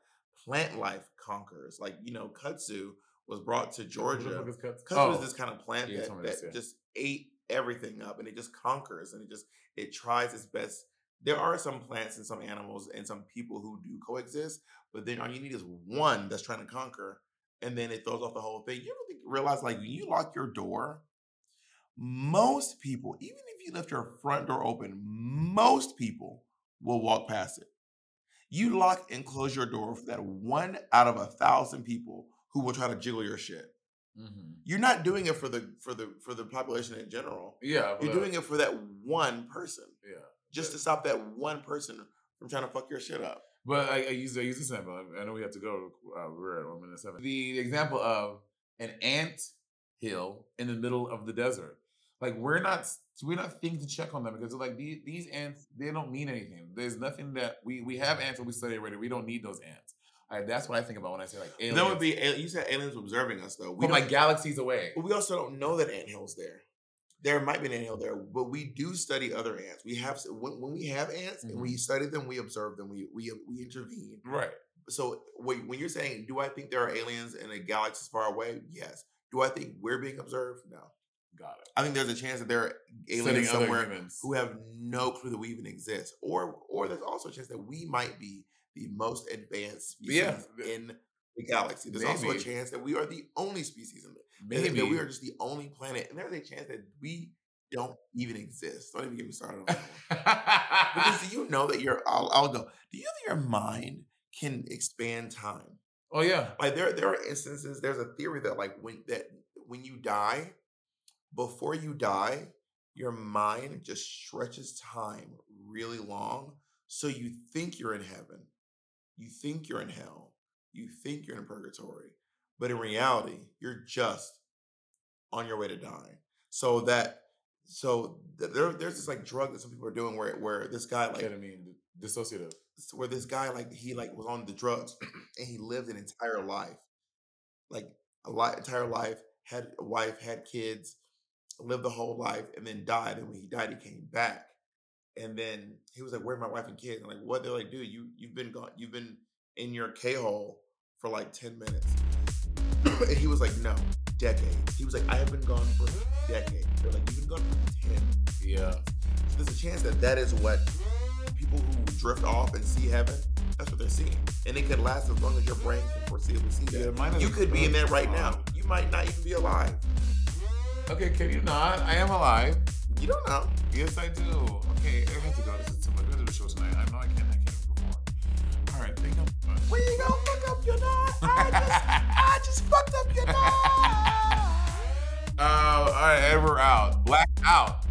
plant life conquers. Like you know, kudzu was brought to Georgia. Kudzu Oh, is this kind of plant yeah, that, that this, yeah. just ate everything up and it just conquers and it just it tries its best. There are some plants and some animals and some people who do coexist, but then all you need is one that's trying to conquer, and then it throws off the whole thing. You ever think, realize like when you lock your door, most people, even if you left your front door open, most people will walk past it. You lock and close your door for that one out of a thousand people who will try to jiggle your shit. Mhm. You're not doing it for the for the for the population in general. Yeah, You're doing it for that one person, just to stop that one person from trying to fuck your shit up. but I, I use I use this example. I know we have to go. Uh, we're at one minute seven. The example of an ant hill in the middle of the desert. Like we're not we're not thinking to check on them because like these these ants they don't mean anything. There's nothing that we we have ants that we study already. We don't need those ants. Like, that's what I think about when I say like aliens. That would be you said aliens observing us though. We from like galaxies away. But we also don't know that ant hills there. There might be an anthill there, but we do study other ants. We have when, when we have ants and we mm-hmm. study them, we observe them, we we we intervene. Right. So when when you're saying, do I think there are aliens in a galaxy far away? Yes. Do I think we're being observed? No. Got it. I think there's a chance that there are aliens other somewhere who have no clue that we even exist, or or there's also a chance that we might be the most advanced species Yeah. in the galaxy. There's also a chance that we are the only species in the Maybe. that we are just the only planet, and there's a chance that we don't even exist. Don't even get me started on that one. because do (laughs) you know that your I'll, I'll go. Do you know that your mind can expand time? Oh yeah. Like there there are instances. There's a theory that like when that when you die, before you die, your mind just stretches time really long. So you think you're in heaven, you think you're in hell, you think you're in purgatory, but in reality, you're just on your way to die. So that so there, there's this like drug that some people are doing where where this guy like Ketamine, dissociative. where this guy like he like was on the drugs (clears throat) and he lived an entire life. Like a li- entire life had a wife had kids lived the whole life and then died and when he died he came back. And then he was like where's my wife and kids? I'm like what? They're like dude you you've been gone you've been in your k-hole for like 10 minutes (coughs) and he was like no decades he was like i have been gone for decades they're like you've been gone for 10 Yeah. so there's a chance that that is what people who drift off and see heaven, that's what they're seeing. And it could last as long as your brain can foreseeably see that. Yeah, mine you could be in there right now. You might not even be alive. Okay, can you not? I am alive. You don't know. Yes, I do. Okay, I have to go. This is too much. We have to do the show tonight. I know I can't. I can't perform. All right, thank you. Where you gonna fuck up your nut? I just, I just fucked up your nut. (laughs) Uh, all right, and we're out. Black out.